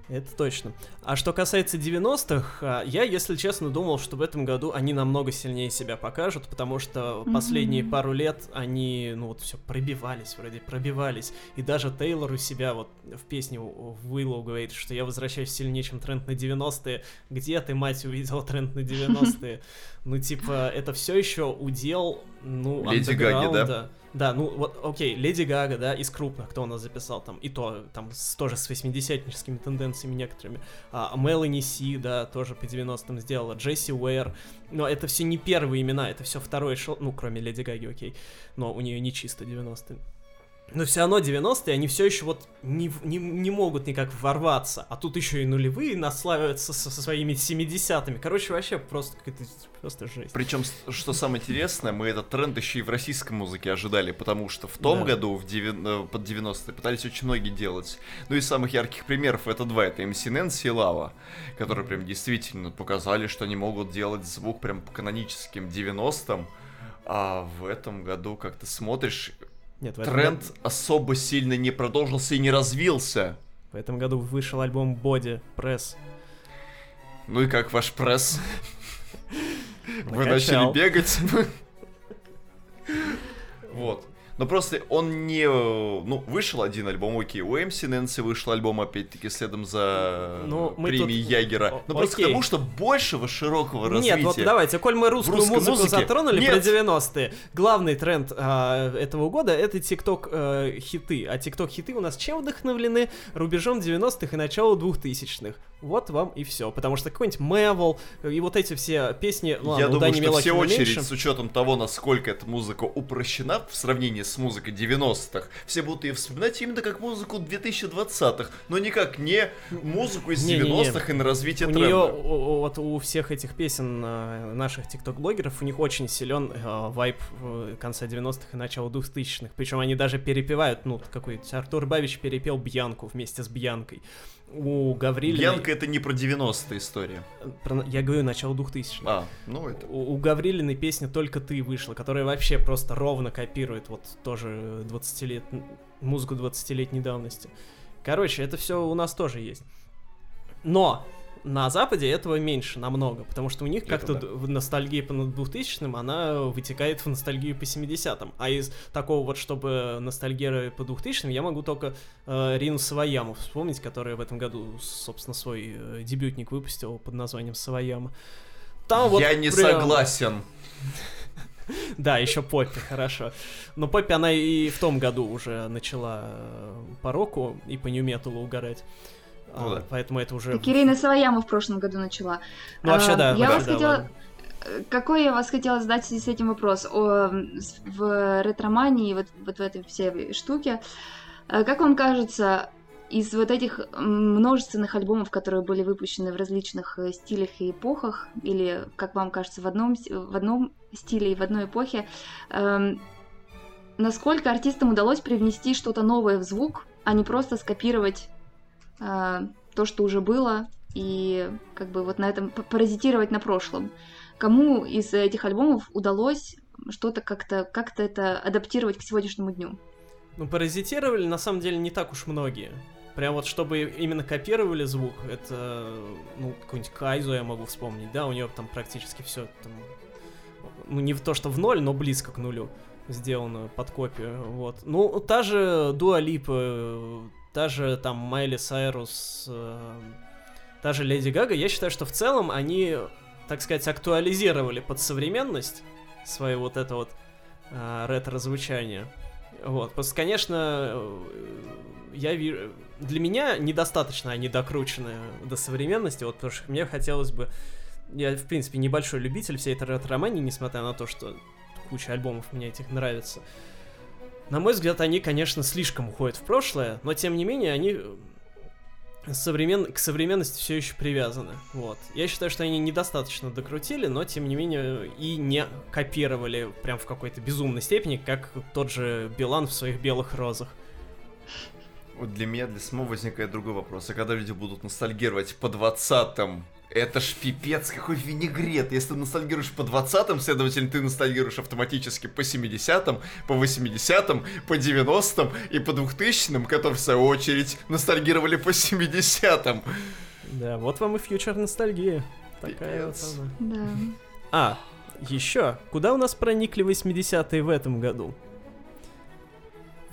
Это точно. А что касается 90-х, а, я, если честно, думал, что в этом году они намного сильнее себя покажут, потому что mm-hmm. последние пару лет они, ну вот, все пробивались, вроде пробивались. И даже Тейлор у себя вот в песне Willow говорит, что я возвращаюсь сильнее, чем тренд на 90-е. Где ты, мать, увидел тренд на 90-е? Ну, типа, это все еще удел, ну, Леди Гаги, да? Да, ну вот, окей, Леди Гага, да, из крупных, кто у нас записал там, и то, там, с, тоже с 80-ническими тенденциями некоторыми. А, Мелани Си, да, тоже по 90-м сделала, Джесси Уэйр. Но это все не первые имена, это все второй шел, ну, кроме Леди Гаги, окей. Но у нее не чисто 90-е. Но все равно 90-е, они все еще вот не, не, не могут никак ворваться. А тут еще и нулевые наславятся со, со своими 70-ми. Короче, вообще просто какая-то просто жесть. Причем, что самое интересное, мы этот тренд еще и в российской музыке ожидали, потому что в том Да. году, в деви- э, под 90-е, пытались очень многие делать. Ну и самых ярких примеров это два. Это MC Nancy и Лава, которые прям действительно показали, что они могут делать звук прям по каноническим 90-м. А в этом году, как ты смотришь, Нет, в этом, тренд году, особо сильно не продолжился и не развился. в этом году вышел альбом Body Press. Ну и как ваш пресс? Вы начали бегать. Вот. Но просто он не... Ну, вышел один альбом, окей. У MC Нэнси вышел альбом, опять-таки, следом за Ну, премией тут- Ягера. Но просто к окей. тому, что большего широкого Нет, развития... вот давайте, коль мы русскую музыку музыке- затронули Нет. про 90-е, главный тренд а, этого года это TikTok э, хиты. А TikTok хиты у нас чем вдохновлены? Рубежом 90-х и начала 2000-х. Вот вам и все. Потому что какой-нибудь Мэвл и вот эти все песни, ну, Я ладно, у думаю, Дани что все очередь, меньше. с учетом того, насколько эта музыка упрощена в сравнении с музыкой 90-х, все будут ее вспоминать именно как музыку 2020-х, но никак не музыку из Не-не-не. 90-х и на развитие У тренда. нее, вот у всех этих песен э, наших тикток-блогеров, у них очень силен э, вайб конца 90-х и начала 2000-х. Причем они даже перепевают, ну, какой-то Артур Бабич перепел Бьянку вместе с Бьянкой. У Гаврилиной... Янка это не про 90-е история. Про- Я говорю, начало 2000-х. А, ну это... У, у Гаврилиной песня «Только ты» вышла, которая вообще просто ровно копирует вот тоже 20 лет, музыку 20-летней давности. Короче, это все у нас тоже есть. Но на Западе этого меньше намного, потому что у них как-то да. ностальгии по 2000-м, она вытекает в ностальгию по 70-м. А из такого вот, чтобы ностальгия по 2000-м, я могу только э, Рину Саваяму вспомнить, которая в этом году, собственно, свой э, дебютник выпустила под названием Саваяма. Там вот Я не прям- согласен. да, еще Поппи, хорошо. Но Поппи, она и в том году уже начала э, по року и по нью-металу угорать. Ну А, да. Поэтому это уже... Так Ирина Саваяма в прошлом году начала. Ну, вообще, А, да. Я вообще, вас да, хотела... ладно. Какой я вас хотела задать в связи с этим вопрос? О, в ретромании, вот, вот в этой всей штуке, э, как вам кажется, из вот этих множественных альбомов, которые были выпущены в различных э, стилях и эпохах, или, как вам кажется, в одном, в одном стиле и в одной эпохе, эм, насколько артистам удалось привнести что-то новое в звук, а не просто скопировать то, что уже было, и как бы вот на этом паразитировать на прошлом. Кому из этих альбомов удалось что-то как-то как это адаптировать к сегодняшнему дню? Ну, паразитировали, на самом деле, не так уж многие. Прям вот, чтобы именно копировали звук, это, ну, какой-нибудь Кайзу я могу вспомнить, да, у нее там практически все там, ну, не то, что в ноль, но близко к нулю сделано под копию, вот. Ну, та же Дуа Липа, та же там Майли Сайрус, э, та же Леди Гага, я считаю, что в целом они, так сказать, актуализировали под современность свое вот это вот э, ретро-звучание. Вот, просто, конечно, э, я вижу... Для меня недостаточно они докручены до современности, вот, потому что мне хотелось бы... Я, в принципе, небольшой любитель всей этой ретро-романии, несмотря на то, что куча альбомов мне этих нравится. На мой взгляд, они, конечно, слишком уходят в прошлое, но, тем не менее, они э, современ... к современности все еще привязаны. Вот. Я считаю, что они недостаточно докрутили, но тем не менее и не копировали прям в какой-то безумной степени, как тот же Билан в своих белых розах. Вот для меня, для самого возникает другой вопрос. А когда люди будут ностальгировать по 20-м, это ж пипец, какой винегрет. Если ты ностальгируешь по 20-м, следовательно, ты ностальгируешь автоматически по 70-м, по 80-м, по 90-м и по 2000-м, которые, в свою очередь, ностальгировали по 70-м. Да, вот вам и фьючер ностальгия. Такая вот Пипец. она. Да. А, еще, куда у нас проникли 80-е в этом году?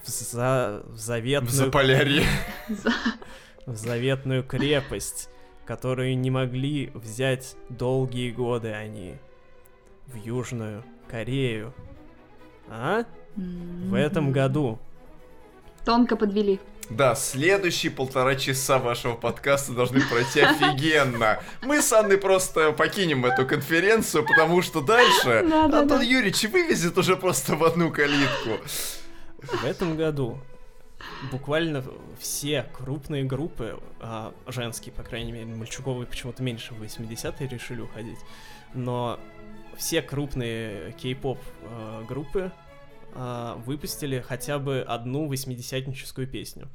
В, за... в В заветную... Заполярье. в заветную крепость, которую не могли взять долгие годы они. В Южную Корею. А? В этом году Тонко подвели. Да, следующие полтора часа вашего подкаста должны пройти офигенно. Мы с Анной просто покинем эту конференцию, потому что дальше Да, да, Антон. Юрьевич вывезет уже просто в одну калитку. В этом году буквально все крупные группы, а, женские, по крайней мере, мальчуковые почему-то меньше в 80-е решили уходить, но все крупные кей-поп а, группы а, выпустили хотя бы одну 80-ническую песню.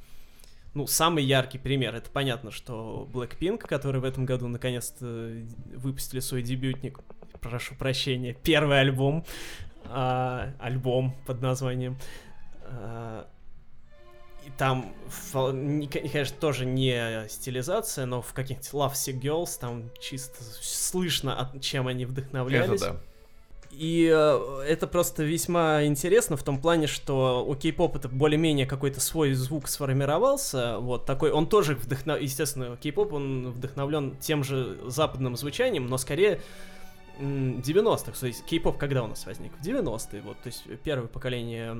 Ну, самый яркий пример, это понятно, что Blackpink, который в этом году наконец-то выпустили свой дебютник, прошу прощения, первый альбом, а, альбом под названием а, там, конечно, тоже не стилизация, но в каких-нибудь Love Sick Girls там чисто слышно, чем они вдохновлялись. Это да. И э, это просто весьма интересно в том плане, что у кей-поп это более-менее какой-то свой звук сформировался, вот такой, он тоже вдохновлен, естественно, кей-поп, он вдохновлен тем же западным звучанием, но скорее м, 90-х, то есть кей-поп когда у нас возник? В 90-е, вот, то есть первое поколение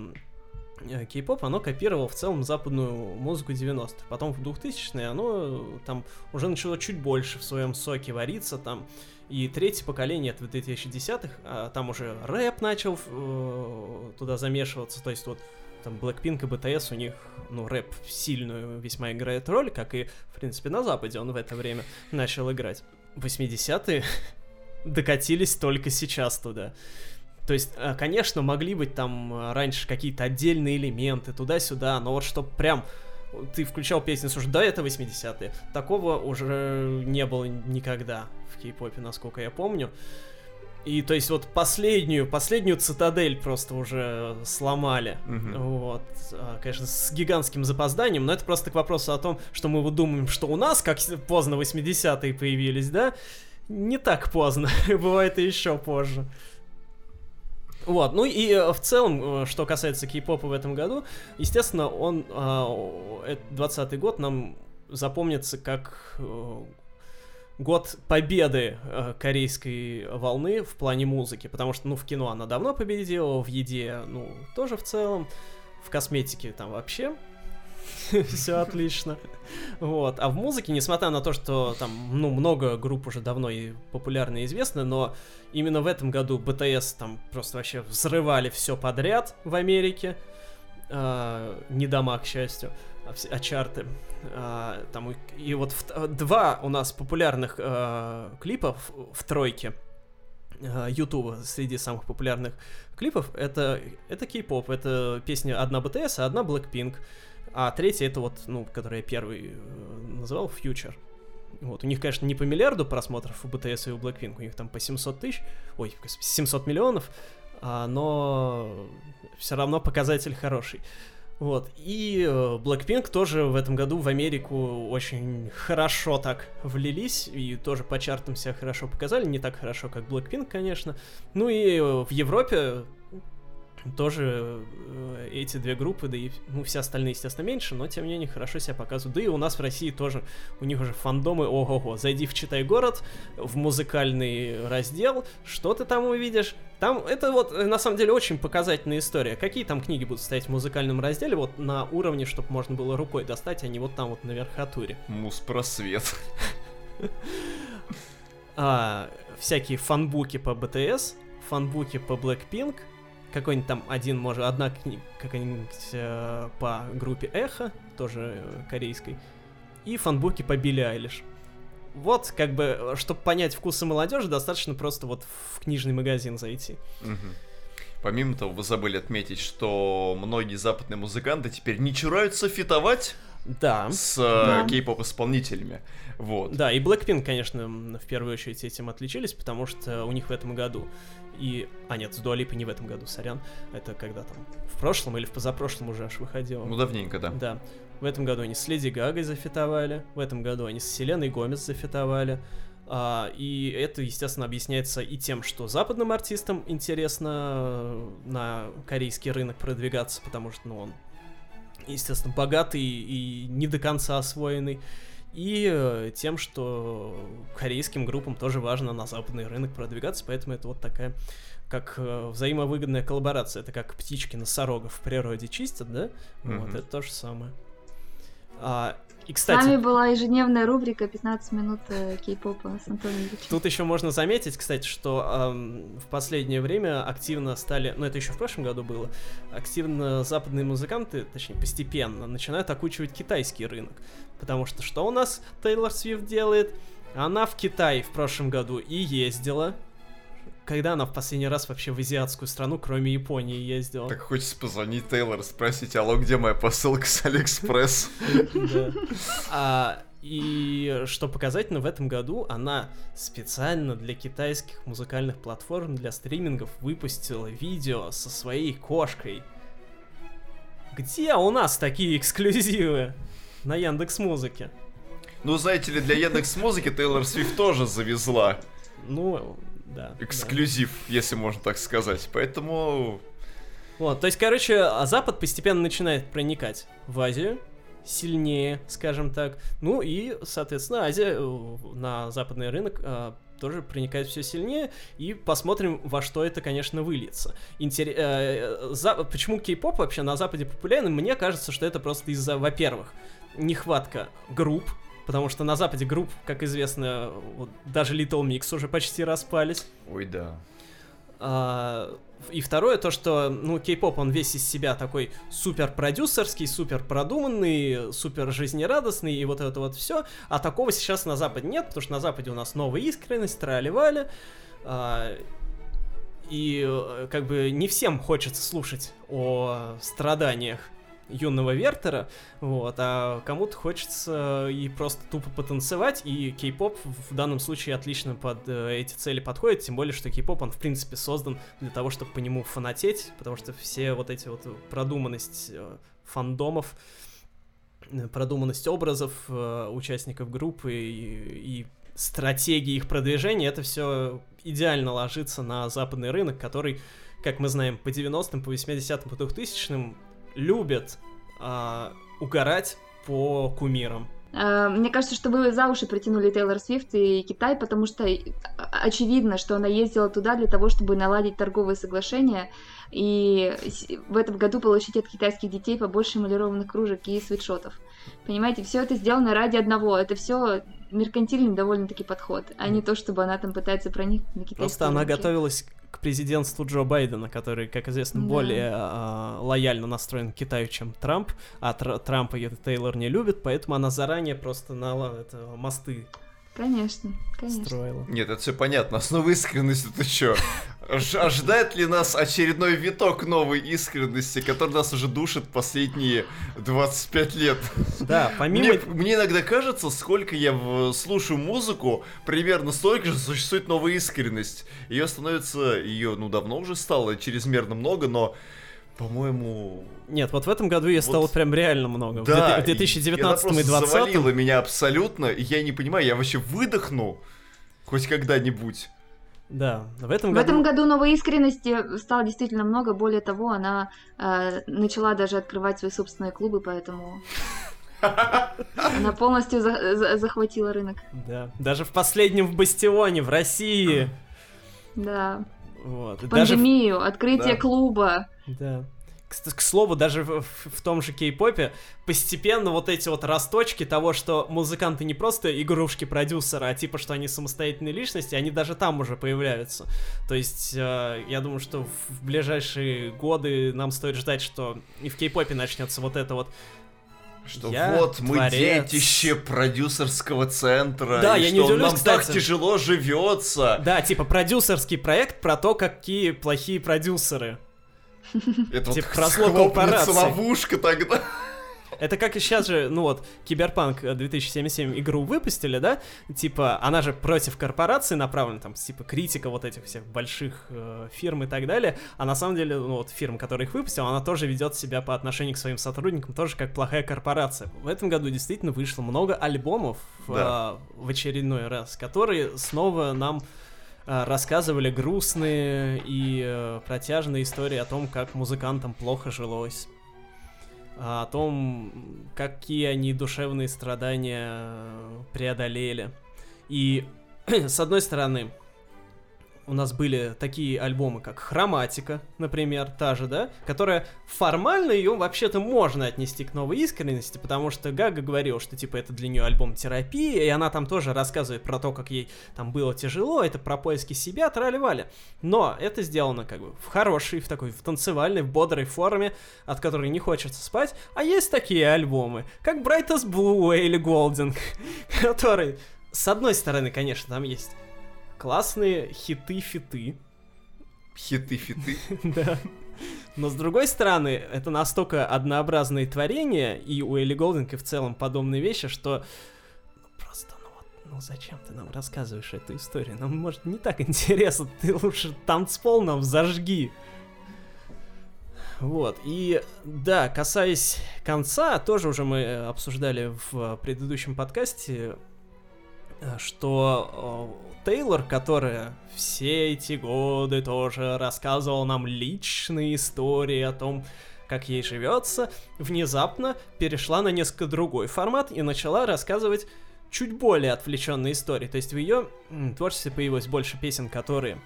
кей-поп, оно копировало в целом западную музыку 90-х. Потом в 2000-е оно э, там уже начало чуть больше в своем соке вариться, там и третье поколение, в 2010-х, а там уже рэп начал э, туда замешиваться, то есть вот там Blackpink и BTS, у них, ну, рэп сильную весьма играет роль, как и, в принципе, на Западе он в это время начал играть. 80-е докатились только сейчас туда. То есть, э, конечно, могли быть там э, раньше какие-то отдельные элементы туда-сюда, но вот чтоб прям ты включал песню, слушай, да, это 80-е. Такого уже не было никогда в кей-попе, насколько я помню. И то есть вот последнюю, последнюю цитадель просто уже сломали. Мгм. Вот. А, Конечно, с гигантским запозданием, но это просто к вопросу о том, что мы вот думаем, что у нас, как поздно 80-е появились, да? Не так поздно, бывает и еще позже. Вот, ну и э, в целом, э, что касается кей-попа в этом году, естественно, он, а, о, э, 20 год нам запомнится как год победы э, корейской волны в плане музыки, потому что, ну, в кино она давно победила, в еде, ну, тоже в целом, в косметике там вообще все отлично. Вот. А в музыке, несмотря на то, что там, ну, много групп уже давно и популярны и известны, но именно в этом году BTS там просто вообще взрывали все подряд в Америке. А, не дома, к счастью, а, а чарты. А, там, и, вот в- два у нас популярных а, клипа в, в тройке Ютуба среди самых популярных клипов это, это кей-поп, это песня одна BTS, а одна Blackpink. А третья это вот, ну, которую я первый э, называл, Future. Вот, у них, конечно, не по миллиарду просмотров у BTS и у Blackpink, у них там по 700 тысяч, ой, господи, 700 миллионов, а, но все равно показатель хороший. Вот, и э, Blackpink тоже в этом году в Америку очень хорошо так влились, и тоже по чартам себя хорошо показали, не так хорошо, как Blackpink, конечно. Ну и э, в Европе тоже э, эти две группы, да и ну, все остальные, естественно, меньше, но тем не менее хорошо себя показывают. Да и у нас в России тоже, у них уже фандомы, ого-го, зайди в Читай город, в музыкальный раздел, что ты там увидишь? Там, это вот, э, на самом деле, очень показательная история. Какие там книги будут стоять в музыкальном разделе, вот на уровне, чтобы можно было рукой достать, а не вот там вот на верхотуре. Мус-просвет. а, всякие фанбуки по BTS, фанбуки по Blackpink, какой-нибудь там один, может, одна книга какая-нибудь э, по группе Эхо, тоже э, корейской, и фанбуки по Билли Айлиш. Вот, как бы, чтобы понять вкусы молодежи, достаточно просто вот в книжный магазин зайти. Помимо того, вы забыли отметить, что многие западные музыканты теперь не чураются фитовать Да. с э, Да. кей-поп исполнителями. Вот. Да, и Blackpink, конечно, в первую очередь этим отличились, потому что у них в этом году и... А нет, с Дуалипой не в этом году, сорян. Это когда там, в прошлом или в позапрошлом уже аж выходило. Ну, давненько, да. Да. В этом году они с Леди Гагой зафитовали, в этом году они с Селеной Гомес зафитовали. А, и это, естественно, объясняется и тем, что западным артистам интересно э, на корейский рынок продвигаться, потому что, ну, он, естественно, богатый и не до конца освоенный. И э, тем, что корейским группам тоже важно на западный рынок продвигаться, поэтому это вот такая как э, взаимовыгодная коллаборация. Это как птички носорогов в природе чистят, да? Мгм. Вот, это то же самое. А, и, С кстати, нами была ежедневная рубрика 15 минут э, кей-попа с Антоном Ильичем. Тут еще можно заметить, кстати, что ам, в последнее время активно стали, ну это еще в прошлом году было, активно западные музыканты, точнее постепенно, начинают окучивать китайский рынок. Потому что что у нас Тейлор Свифт делает? Она в Китай в прошлом году и ездила. Когда она в последний раз вообще в азиатскую страну, кроме Японии, ездила? Так хочется позвонить Тейлор, спросить, алло, где моя посылка с Алиэкспресс? А, и что показательно, в этом году она специально для китайских музыкальных платформ, для стримингов выпустила видео со своей кошкой. Где у нас такие эксклюзивы на Яндекс Музыке? Ну, знаете ли, для Яндекс Музыки Тейлор Свифт тоже завезла Ну, да. да. эксклюзив, если можно так сказать. Поэтому Вот, то есть, короче, а Запад постепенно начинает проникать в Азию сильнее, скажем так. Ну и, соответственно, Азия э, на западный рынок э, тоже проникает все сильнее. И посмотрим, во что это, конечно, выльется. Интере- э, за- Почему кей-поп вообще на Западе популярен? Мне кажется, что это просто из-за, во-первых, нехватка групп, потому что на Западе групп, как известно, вот даже Little Mix уже почти распались. Ой, да. А, И второе, то, что, ну, кей-поп, он весь из себя такой супер продюсерский, супер продуманный, супер жизнерадостный, и вот это вот все. А такого сейчас на Западе нет, потому что на Западе у нас новая искренность, трали-вали. А, И э, как бы не всем хочется слушать о страданиях юного Вертера, вот, а кому-то хочется и просто тупо потанцевать, и кей-поп в данном случае отлично под э, эти цели подходит, тем более, что кей-поп, он в принципе создан для того, чтобы по нему фанатеть, потому что все вот эти вот продуманность э, фандомов, э, продуманность образов участников группы и, и стратегии их продвижения, это все идеально ложится на западный рынок, который, как мы знаем, по 90-м, по 80-м, по 2000-м любят а, угорать по кумирам. Э, Мне кажется, что вы за уши притянули Тейлор Свифт и Китай, потому что э, очевидно, что она ездила туда для того, чтобы наладить торговые соглашения и в этом году получить от китайских детей побольше эмалированных кружек и свитшотов. Понимаете, все это сделано ради одного. Это все меркантильный довольно-таки подход, а не то, чтобы она там пытается проникнуть на китайские Просто она готовилась к президентству Джо Байдена, который, как известно, Да. более а, лояльно настроен к Китаю, чем Трамп, а Тр- Трампа Тейлор не любит, поэтому она заранее просто на это, мосты Конечно, конечно. строила. Нет, это все понятно. Основа искренности ты чё? Ожидает ли нас очередной виток новой искренности, который нас уже душит последние 25 лет? Да, помимо... Мне, мне иногда кажется, сколько я в- слушаю музыку, примерно столько же существует новая искренность. Ее становится, ее, ну, давно уже стало чрезмерно много, но, по-моему... Нет, вот в этом году ее стало Вот- прям реально много. В Да, в 2019 и она и просто 2020 завалила меня абсолютно, и я не понимаю, я вообще выдохну хоть когда-нибудь. Да, в этом В году... этом году новой искренности стало действительно много. Более того, она э, начала даже открывать свои собственные клубы, поэтому она полностью за- за- захватила рынок. Да, даже в последнем в Бастионе, в России. Да. Вот. и даже Пандемию, открытие Да. клуба. Да. К, к слову, даже в, в- том же кей-попе постепенно вот эти вот росточки того, что музыканты не просто игрушки продюсера, а типа, что они самостоятельные личности, они даже там уже появляются. То есть, э, я думаю, что в, в ближайшие годы нам стоит ждать, что и в кей-попе начнется вот это вот Что Я вот мы творец. детище продюсерского центра. Да, и я что не удивлюсь, нам так кстати. тяжело живется. Да, типа продюсерский проект про то, какие плохие продюсеры. Это Типа вот разлом схлопнется корпораций. ловушка тогда. Это как и сейчас же, ну вот, Киберпанк 2077 игру выпустили, да? Типа, она же против корпораций направлена, там, типа, критика вот этих всех больших э, фирм и так далее. А на самом деле, ну вот, фирма, которая их выпустила, она тоже ведет себя по отношению к своим сотрудникам тоже как плохая корпорация. В этом году действительно вышло много альбомов Да. э, в очередной раз, которые снова нам э, рассказывали грустные и э, протяжные истории о том, как музыкантам плохо жилось. О том, какие они душевные страдания преодолели. И, с одной стороны, у нас были такие альбомы, как Хроматика, например, та же, да, которая формально ее вообще-то можно отнести к новой искренности, потому что Гага говорил, что типа это для нее альбом терапии, и она там тоже рассказывает про то, как ей там было тяжело, это про поиски себя, трали-вали. Но это сделано как бы в хорошей, в такой, в танцевальной, в бодрой форме, от которой не хочется спать, а есть такие альбомы, как Bright as Blue или Golden, которые, с одной стороны, конечно, там есть классные хиты-фиты. Хиты-фиты? Да. Но с другой стороны, это настолько однообразные творения, и у Элли Голдинг и в целом подобные вещи, что ну, просто, ну вот, ну зачем ты нам рассказываешь эту историю? Нам, может, не так интересно, ты лучше танцпол нам зажги. Вот, и да, касаясь конца, тоже уже мы обсуждали в предыдущем подкасте, что Тейлор, которая все эти годы тоже рассказывала нам личные истории о том, как ей живется, внезапно перешла на несколько другой формат и начала рассказывать чуть более отвлеченные истории. То есть в ее творчестве появилось больше песен, которые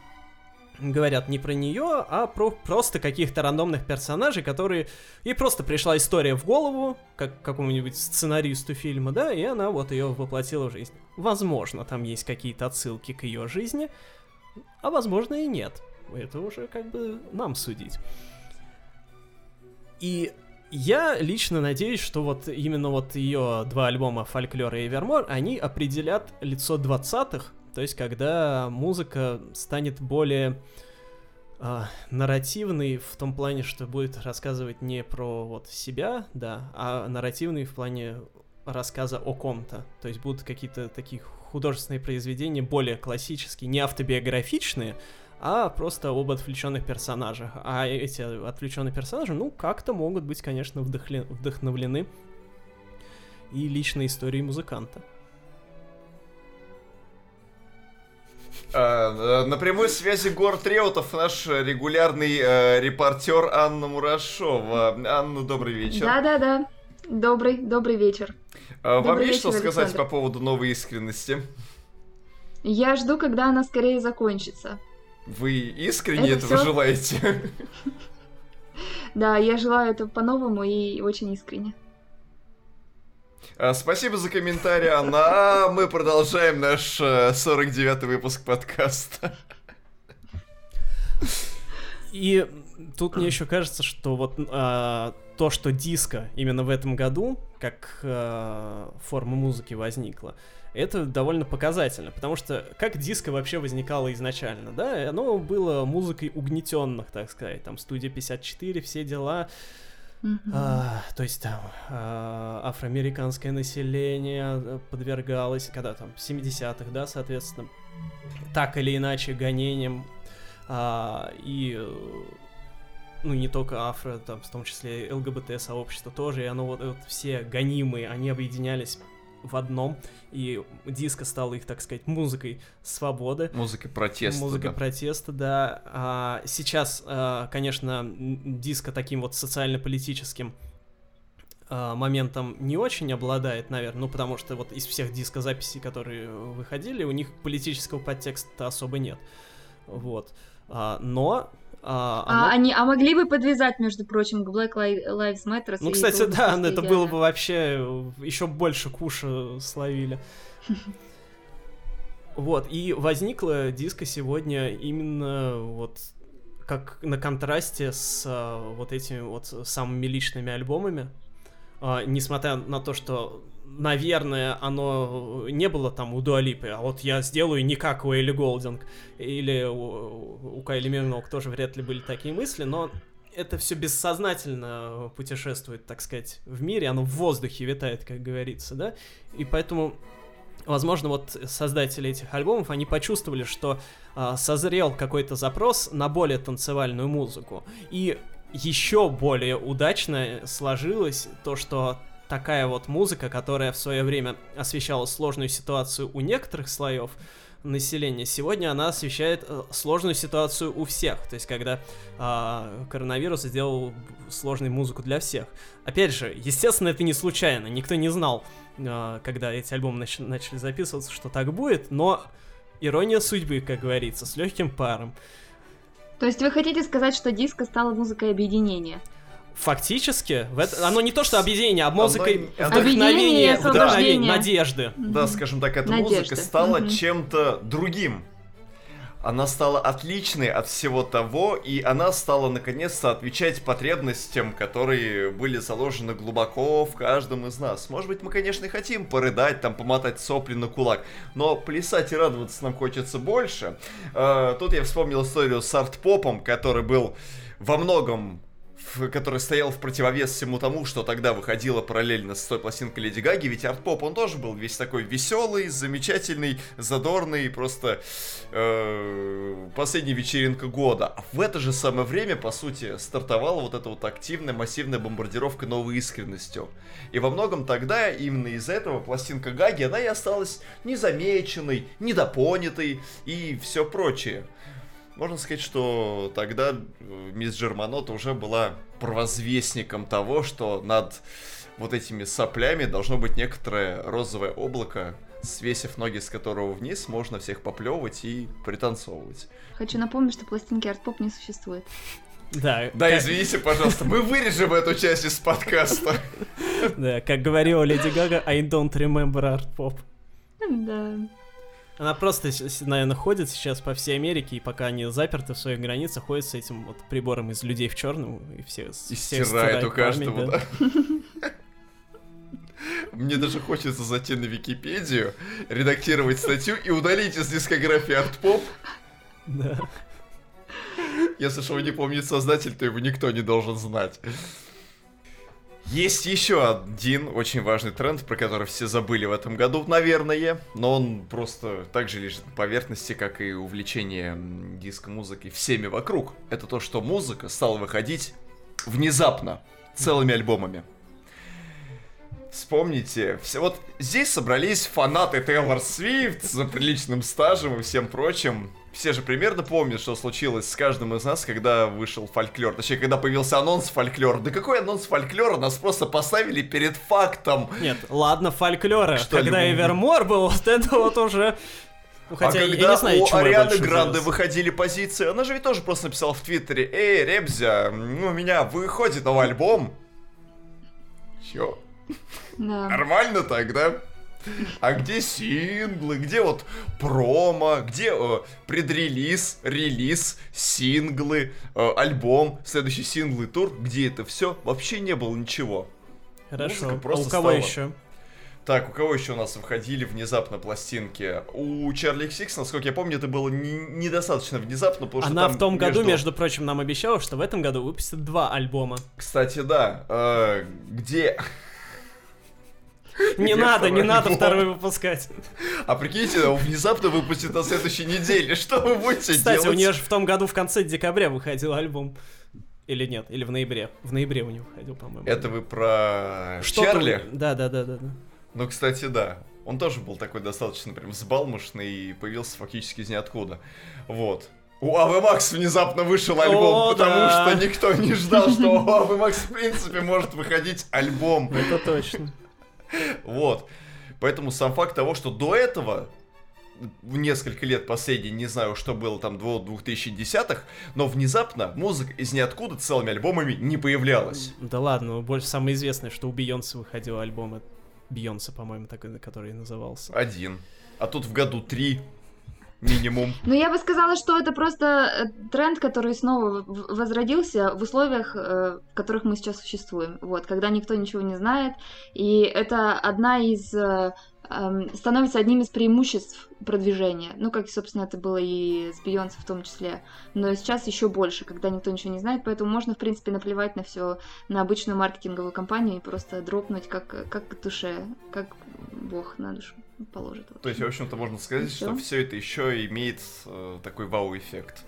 говорят не про нее, а про просто каких-то рандомных персонажей, которые... Ей просто пришла история в голову, как какому-нибудь сценаристу фильма, да, и она вот ее воплотила в жизнь. Возможно, там есть какие-то отсылки к ее жизни, а возможно и нет. Это уже как бы нам судить. И я лично надеюсь, что вот именно вот ее два альбома «Фольклор» и «Эвермор», они определят лицо 20-х, то есть, когда музыка станет более э, нарративной в том плане, что будет рассказывать не про вот себя, да, а нарративный в плане рассказа о ком-то. То есть будут какие-то такие художественные произведения более классические, не автобиографичные, а просто об отвлеченных персонажах. А эти отвлеченные персонажи, ну, как-то могут быть, конечно, вдохли... вдохновлены и личной историей музыканта. На прямой связи Город Реутов наш регулярный э, репортер Анна Мурашова. Анна, добрый вечер. Да-да-да. Добрый, добрый вечер. А, вам есть что сказать по поводу новой искренности? Я жду, когда она скорее закончится. Вы искренне это этого всё... желаете? Да, я желаю этого по-новому и очень искренне. А, спасибо за комментарий, Анна. А мы продолжаем наш 49-й э, выпуск подкаста. И тут мне еще кажется, что вот а, то, что диско именно в этом году, как а, форма музыки возникла, это довольно показательно, потому что как диско вообще возникало изначально, да, оно было музыкой угнетенных, так сказать, там студия 54, все дела, а, то есть там а, афроамериканское население подвергалось, когда там, в 70-х, да, соответственно, так или иначе гонением, а, и, ну, не только афро, там, в том числе ЛГБТ-сообщество тоже, и оно вот, вот все гонимые, они объединялись в одном, и диско стало их, так сказать, музыкой свободы. Музыкой протеста. Музыкой да. протеста, да. А сейчас, а, конечно, диско таким вот социально-политическим а, моментом не очень обладает, наверное, ну потому что вот из всех дискозаписей, которые выходили, у них политического подтекста особо нет. Вот. А, но а, а, они, а могли бы подвязать, между прочим, к Black Lives Matter? Ну, кстати, да, это было бы вообще еще больше куша словили. Вот, и возникла диско сегодня именно вот как на контрасте с а, вот этими вот самыми личными альбомами. А, несмотря на то, что наверное, оно не было там у Дуалипы, а вот я сделаю не как у Элли Голдинг или у, у Кайли Минок тоже вряд ли были такие мысли, но это все бессознательно путешествует, так сказать, в мире, оно в воздухе витает, как говорится, да, и поэтому Возможно, вот создатели этих альбомов, они почувствовали, что э, созрел какой-то запрос на более танцевальную музыку. И еще более удачно сложилось то, что такая вот музыка, которая в свое время освещала сложную ситуацию у некоторых слоев населения. Сегодня она освещает э, сложную ситуацию у всех. То есть, когда э, коронавирус сделал сложную музыку для всех. Опять же, естественно, это не случайно. Никто не знал, э, когда эти альбомы нач- начали записываться, что так будет. Но ирония судьбы, как говорится, с легким паром. То есть вы хотите сказать, что диско стала музыкой объединения? Фактически, в это, оно не то, что объединение, а музыкой вдохновения, Объединение, вдохновения, освобождение. надежды. Да, скажем так, эта Надежда. музыка стала Мгм. чем-то другим. Она стала отличной от всего того, и она стала наконец-то отвечать потребностям, которые были заложены глубоко в каждом из нас. Может быть, мы, конечно, и хотим порыдать, там, помотать сопли на кулак, но плясать и радоваться нам хочется больше. Э, Тут я вспомнил историю с арт-попом, который был во многом который стоял в противовес всему тому, что тогда выходило параллельно с той пластинкой Леди Гаги, ведь арт-поп, он тоже был весь такой веселый, замечательный, задорный, просто э, последняя вечеринка года. А в это же самое время, по сути, стартовала вот эта вот активная, массивная бомбардировка новой искренностью. И во многом тогда именно из-за этого пластинка Гаги, она и осталась незамеченной, недопонятой и все прочее. Можно сказать, что тогда э, мисс Джерманота уже была провозвестником того, что над вот этими соплями должно быть некоторое розовое облако, свесив ноги с которого вниз, можно всех поплевывать и пританцовывать. Хочу напомнить, что пластинки арт-поп не существует. Да, Да, как, извините, пожалуйста, мы вырежем эту часть из подкаста. да, как говорила Леди Гага, I don't remember art pop. Да. Она просто, наверное, ходит сейчас по всей Америке, и пока они заперты в своих границах, ходит с этим вот прибором из людей в черном, и все, И все стирает у каждого, да. Мне даже хочется зайти на Википедию, редактировать статью и удалить из дискографии арт-поп. Да. Если что не помните создатель, то его никто не должен знать. Есть еще один очень важный тренд, про который все забыли в этом году, наверное, но он просто так же лежит на поверхности, как и увлечение м, диско-музыкой всеми вокруг. Это то, что музыка стала выходить внезапно, целыми альбомами. Вспомните, все вот здесь собрались фанаты Тейлор Свифт за приличным стажем и всем прочим. Все же примерно помнят, что случилось с каждым из нас, когда вышел фольклор. Точнее, когда появился анонс фольклора. Да какой анонс фольклора? Нас просто поставили перед фактом. Нет, ладно, фольклора. Что Когда Эвермор был, вот это вот уже... Ну, Хотя а я когда не знаю, у я Арианы Гранде удивился. выходили позиции, она же ведь тоже просто написала в Твиттере, «Эй, Ребзя, ну, у меня выходит новый альбом». Чё? Да. Нормально так, да? А где синглы, где вот промо, где э, предрелиз, релиз, синглы, э, альбом, следующий синглы тур, где это все? Вообще не было ничего. Хорошо. музыка А просто у кого стала. еще? Так, у кого еще у нас выходили внезапно пластинки? У Чарли Сикс, насколько я помню, это было не- недостаточно внезапно, потому что Она в том году, между- между прочим, нам обещала, что в этом году выпустит два альбома. Кстати, да, э, где... Не надо, не надо второй выпускать. А прикиньте, он внезапно выпустит на следующей неделе. Что вы будете Кстати, делать? у нее же в том году в конце декабря выходил альбом. Или нет, или в ноябре. В ноябре у нее выходил, по-моему. Это вы про Чарли? Да, да, да, да. Ну, кстати, да. Он тоже был такой достаточно прям взбалмошный и появился фактически из ниоткуда. Вот. У Авы Макс внезапно вышел альбом, О, потому да. что никто не ждал, что у Авы Макс в принципе может выходить альбом. Это точно. Вот. Поэтому сам факт того, что до этого в несколько лет последние, не знаю, что было там до 2010-х, но внезапно музыка из ниоткуда целыми альбомами не появлялась. Да ладно, больше самое известное, что у Бейонсе выходил альбом. это Бейонсе, по-моему, так, который и назывался. Один. А тут в году три минимум. Ну, я бы сказала, что это просто э, тренд, который снова возродился в условиях, э, в которых мы сейчас существуем. Вот, когда никто ничего не знает. И это одна из... э, эм, становится одним из преимуществ продвижения. Ну, как, собственно, это было и с Бейонсе в том числе. Но сейчас еще больше, когда никто ничего не знает. Поэтому можно, в принципе, наплевать на все, на обычную маркетинговую кампанию и просто дропнуть как, как душе, как Бог на душу положит. То есть, в общем-то, можно сказать, И что все это еще имеет э, такой вау-эффект.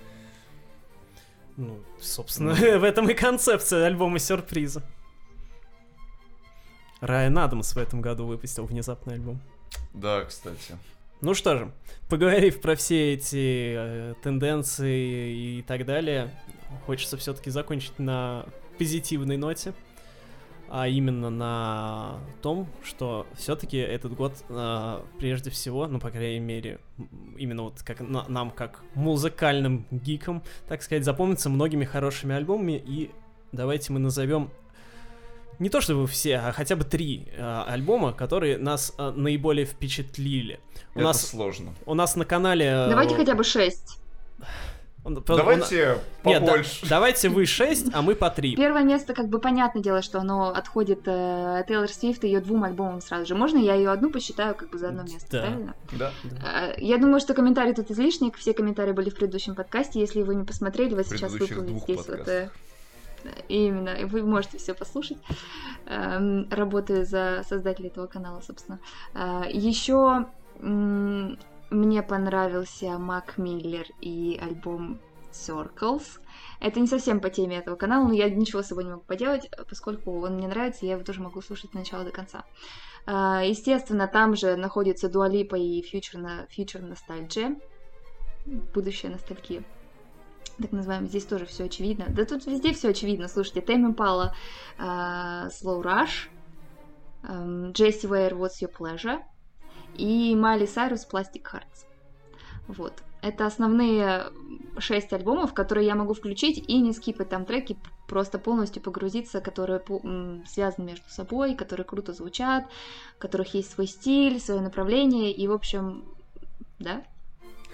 Ну, собственно, в этом и концепция альбома сюрприза. Райан Адамс в этом году выпустил внезапный альбом. Да, кстати. Ну что же, поговорив про все эти э, тенденции и так далее, хочется все-таки закончить на позитивной ноте, а именно на том, что все-таки этот год э, прежде всего, ну по крайней мере, именно вот как на, нам как музыкальным гикам, так сказать, запомнится многими хорошими альбомами и давайте мы назовем не то чтобы все, а хотя бы три э, альбома, которые нас э, наиболее впечатлили. У Это нас сложно. У нас на канале. Э, давайте хотя бы шесть. Давайте он... побольше. Нет, да, давайте вы 6, а мы по 3. Первое место, как бы понятное дело, что оно отходит э, Тейлор Свифт и ее двум альбомам сразу же. Можно я ее одну посчитаю как бы за одно место, да. правильно? Да. да. Э, я думаю, что комментарий тут излишник. Все комментарии были в предыдущем подкасте. Если вы не посмотрели, вы сейчас выплывете здесь вот... Э, именно, вы можете все послушать. Эм, работаю за создателя этого канала, собственно. Э, Еще мне понравился Мак Миллер и альбом Circles. Это не совсем по теме этого канала, но я ничего с собой не могу поделать, поскольку он мне нравится, я его тоже могу слушать от начала до конца. Эм, естественно, там же находится Дуалипа и Future, Future Nostalgia, будущая ностальгия так называемый, здесь тоже все очевидно. Да тут везде все очевидно. Слушайте, Тэмми Пала, Slow Rush, Джесси Уэйр, What's Your Pleasure и Майли Сайрус Plastic Hearts. Вот. Это основные шесть альбомов, которые я могу включить и не скипать там треки, просто полностью погрузиться, которые связаны между собой, которые круто звучат, у которых есть свой стиль, свое направление, и, в общем, да,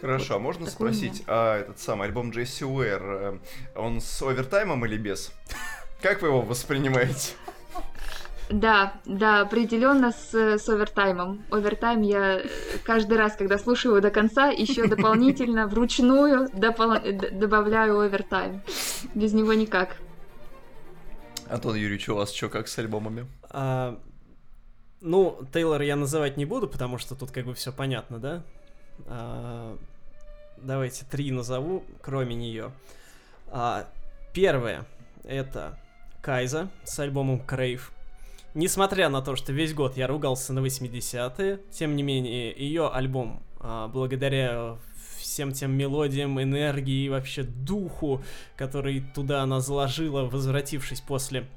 Хорошо, а можно спросить, а этот самый альбом Джесси Уэр, э, он с овертаймом или без? Как вы его воспринимаете? Да, да, определенно с, с овертаймом. Овертайм я э, каждый раз, когда слушаю его до конца, еще дополнительно вручную допол... добавляю овертайм. Без него никак. Антон Юрьевич, у вас что, как с альбомами? А, ну, Тейлор я называть не буду, потому что тут как бы все понятно, да? А, давайте три назову, кроме нее. А, первое это Кайза с альбомом Крейв. Несмотря на то, что весь год я ругался на 80-е, тем не менее, ее альбом, а, благодаря всем тем мелодиям, энергии и вообще духу, который туда она заложила, возвратившись после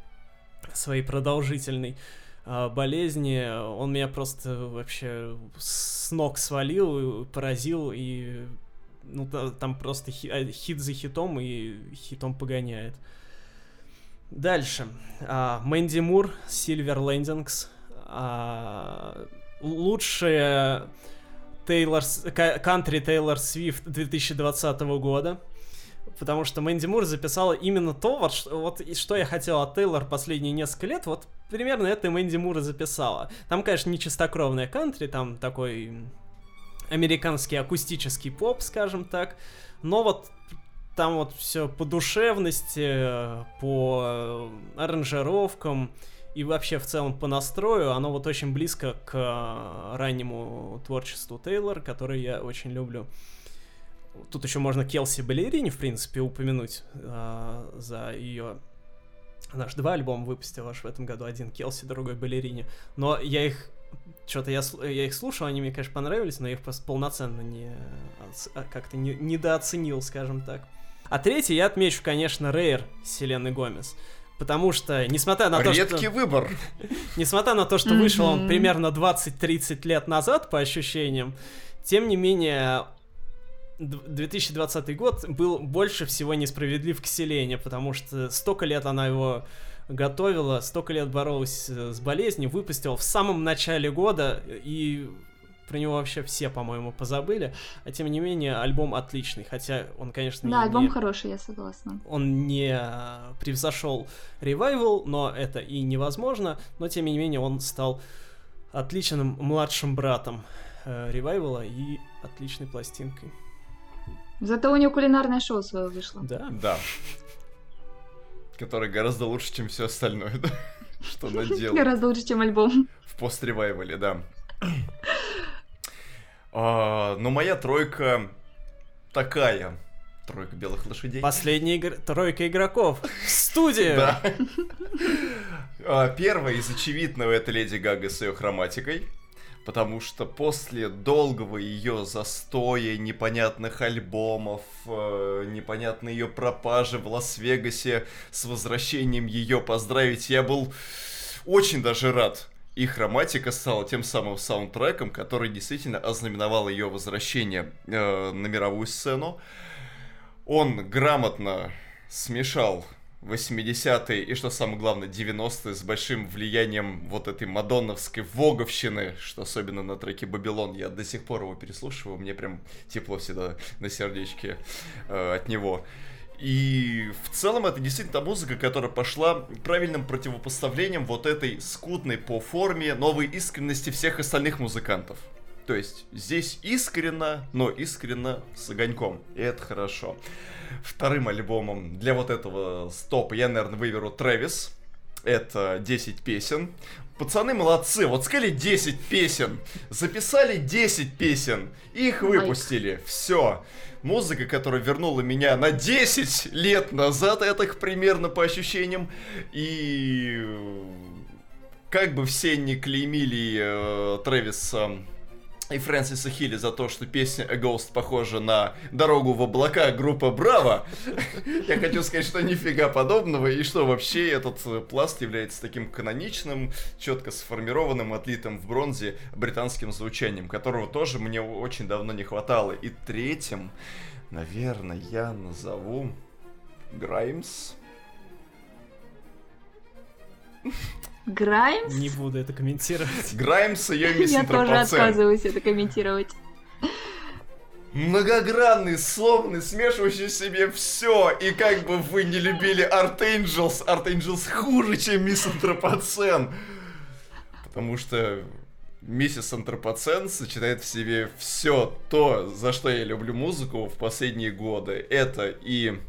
своей продолжительной а, болезни, он меня просто вообще с ног свалил, поразил и ну, там просто э, хит за хитом и хитом погоняет. Дальше. А, Мэнди Мур, Silver Landings. А, лучшая Тейлор, кантри Тейлор Свифт 2020 года. Потому что Мэнди Мур записала именно то, вот, вот что я хотел от Тейлор последние несколько лет, вот примерно это Мэнди Мур записала. Там, конечно, не чистокровная кантри, там такой американский акустический поп, скажем так. Но вот там вот все по душевности, по аранжировкам и вообще в целом по настрою, оно вот очень близко к раннему творчеству Тейлор, который я очень люблю. Тут еще можно Келси Балерини, в принципе, упомянуть э, за ее... Она же два альбома выпустила аж в этом году. Один Келси, другой Балерини. Но я их что-то я, я их слушал, они мне, конечно, понравились, но я их просто полноценно не а, как-то не, недооценил, скажем так. А третий я отмечу, конечно, Рейр Селены Гомес. Потому что, несмотря на Редкий то, что... Редкий выбор. Несмотря на то, что вышел он примерно 20-30 лет назад, по ощущениям, тем не менее, 2020 год был больше всего несправедлив к Селене, потому что столько лет она его готовила, столько лет боролась э, с болезнью, выпустила в самом начале года, и про него вообще все, по-моему, позабыли. А тем не менее, альбом отличный. Хотя он, конечно, Да, не, альбом хороший, я согласна. Он не превзошел ревайвал, но это и невозможно. Но тем не менее, он стал отличным младшим братом ревайвала и отличной пластинкой. Зато у него кулинарное шоу свое вышло. Да. Да который гораздо лучше, чем все остальное, да? Что она делала. Гораздо лучше, чем альбом. В пост-ревайвале, да. А, но моя тройка такая. Тройка белых лошадей. Последняя игр... тройка игроков. Студия! Да. А, первая из очевидного это Леди Гага с ее хроматикой. потому что после долгого ее застоя, непонятных альбомов, э, непонятной ее пропажи в Лас-Вегасе, с возвращением ее поздравить, я был очень даже рад. И хроматика стала тем самым саундтреком, который действительно ознаменовал ее возвращение э, на мировую сцену. Он грамотно смешал 80-е и, что самое главное, 90-е с большим влиянием вот этой мадонновской воговщины, что особенно на треке «Бабилон». Я до сих пор его переслушиваю, мне прям тепло всегда на сердечке э, от него. И в целом это действительно та музыка, которая пошла правильным противопоставлением вот этой скудной по форме новой искренности всех остальных музыкантов. То есть здесь искренно, но искренно с огоньком. И это хорошо. Вторым альбомом для вот этого стопа я, наверное, выберу Трэвис. Это 10 песен. Пацаны молодцы, вот сказали 10 песен, записали 10 песен, их выпустили, все. Музыка, которая вернула меня на 10 лет назад, это примерно по ощущениям, и как бы все не клеймили э, Трэвиса и Фрэнсиса Хилли за то, что песня A Ghost похожа на «Дорогу в облака» группа Браво. Я хочу сказать, что нифига подобного, и что вообще этот э, пласт является таким каноничным, четко сформированным, отлитым в бронзе британским звучанием, которого тоже мне очень давно не хватало. И третьим, наверное, я назову Граймс. Граймс? Не буду это комментировать. Граймс и ее Я тоже отказываюсь это комментировать. Многогранный, словный, смешивающий в себе все. И как бы вы не любили Art Angels, Art Angels хуже, чем Мисс Антропоцен. Потому что Миссис Антропоцен сочетает в себе все то, за что я люблю музыку в последние годы. Это и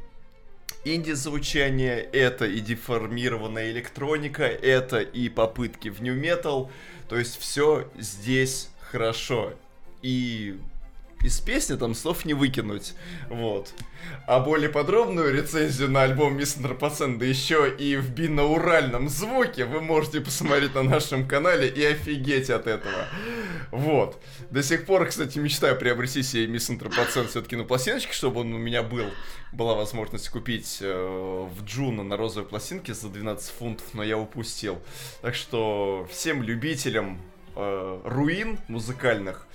инди-звучание, это и деформированная электроника, это и попытки в нью метал. То есть все здесь хорошо. И из песни там слов не выкинуть. Вот. А более подробную рецензию на альбом Мисс Антропоцен, да еще и в бинауральном звуке, вы можете посмотреть на нашем канале и офигеть от этого. Вот. До сих пор, кстати, мечтаю приобрести себе Мисс Антропоцен все-таки на пластиночке, чтобы он у меня был. Была возможность купить э, в Джуна на розовой пластинке за 12 фунтов, но я упустил. Так что всем любителям э, руин музыкальных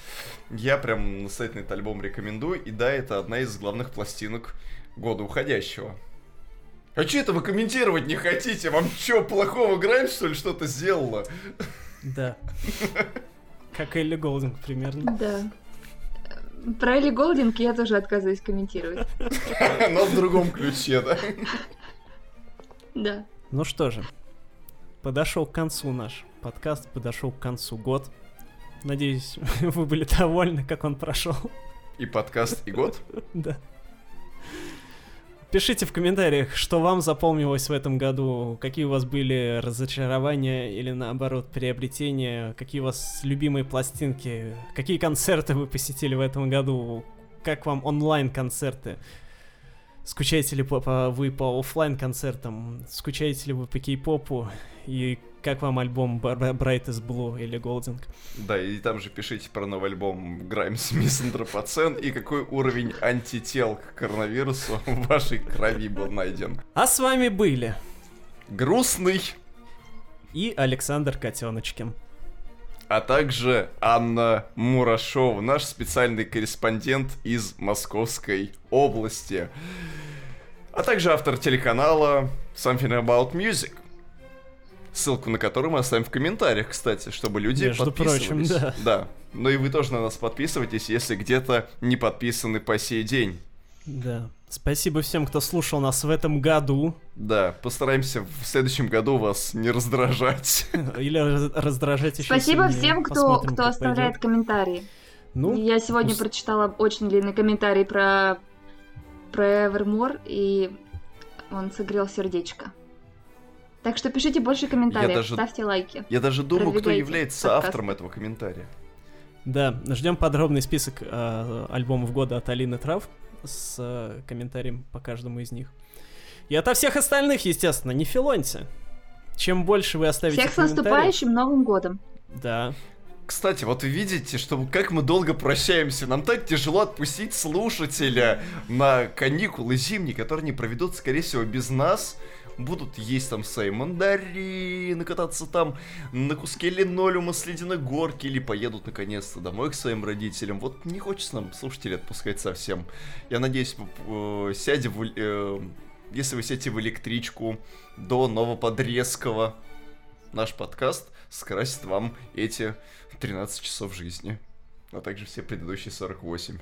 я прям настоятельно этот альбом рекомендую. И да, это одна из главных пластинок года уходящего. А что это вы комментировать не хотите? Вам что, плохого Грайм, что ли, что-то сделала? Да. Как Элли Голдинг примерно. Да. Про Элли Голдинг я тоже отказываюсь комментировать. Но в другом ключе, да? Да. Ну что же, подошел к концу наш подкаст, подошел к концу год. Надеюсь, вы были довольны, как он прошел. И подкаст, и год? Да. Пишите в комментариях, что вам запомнилось в этом году, какие у вас были разочарования или наоборот приобретения, какие у вас любимые пластинки, какие концерты вы посетили в этом году, как вам онлайн-концерты, скучаете ли вы по офлайн концертам, скучаете ли вы по кей-попу и как вам альбом Bright is Blue или Golding? Да, и там же пишите про новый альбом Grimes Miss Антропоцен и какой уровень антител к коронавирусу в вашей крови был найден. А с вами были Грустный и Александр Котеночкин. А также Анна Мурашова, наш специальный корреспондент из Московской области. А также автор телеканала Something About Music ссылку на которую мы оставим в комментариях, кстати, чтобы люди Между подписывались. прочим, да. Да. Ну и вы тоже на нас подписывайтесь, если где-то не подписаны по сей день. Да. Спасибо всем, кто слушал нас в этом году. Да, постараемся в следующем году вас не раздражать. Или раздражать еще Спасибо сильнее. всем, кто, Посмотрим, кто оставляет пойдет. комментарии. Ну, Я сегодня ус- прочитала очень длинный комментарий про, про Evermore, и он согрел сердечко. Так что пишите больше комментариев, даже- ставьте лайки. Я даже думаю, кто является подкаст. автором этого комментария. Да, ждем подробный список э, альбомов года от Алины Трав с э, комментарием по каждому из них. И ото всех остальных, естественно, не филоньте. Чем больше вы оставите Всех с наступающим Новым годом! Да. кстати, вот видите, что как мы долго прощаемся. Нам так тяжело отпустить слушателя на каникулы зимние, которые не проведут, скорее всего, без нас. Будут есть там свои мандарины, кататься там на куске линолеума с ледяной горки, или поедут наконец-то домой к своим родителям. Вот не хочется нам слушателей отпускать совсем. Я надеюсь, э, сядем в, э, если вы сядете в электричку до Новоподрезкова, наш подкаст скрасит вам эти 13 часов жизни, а также все предыдущие 48.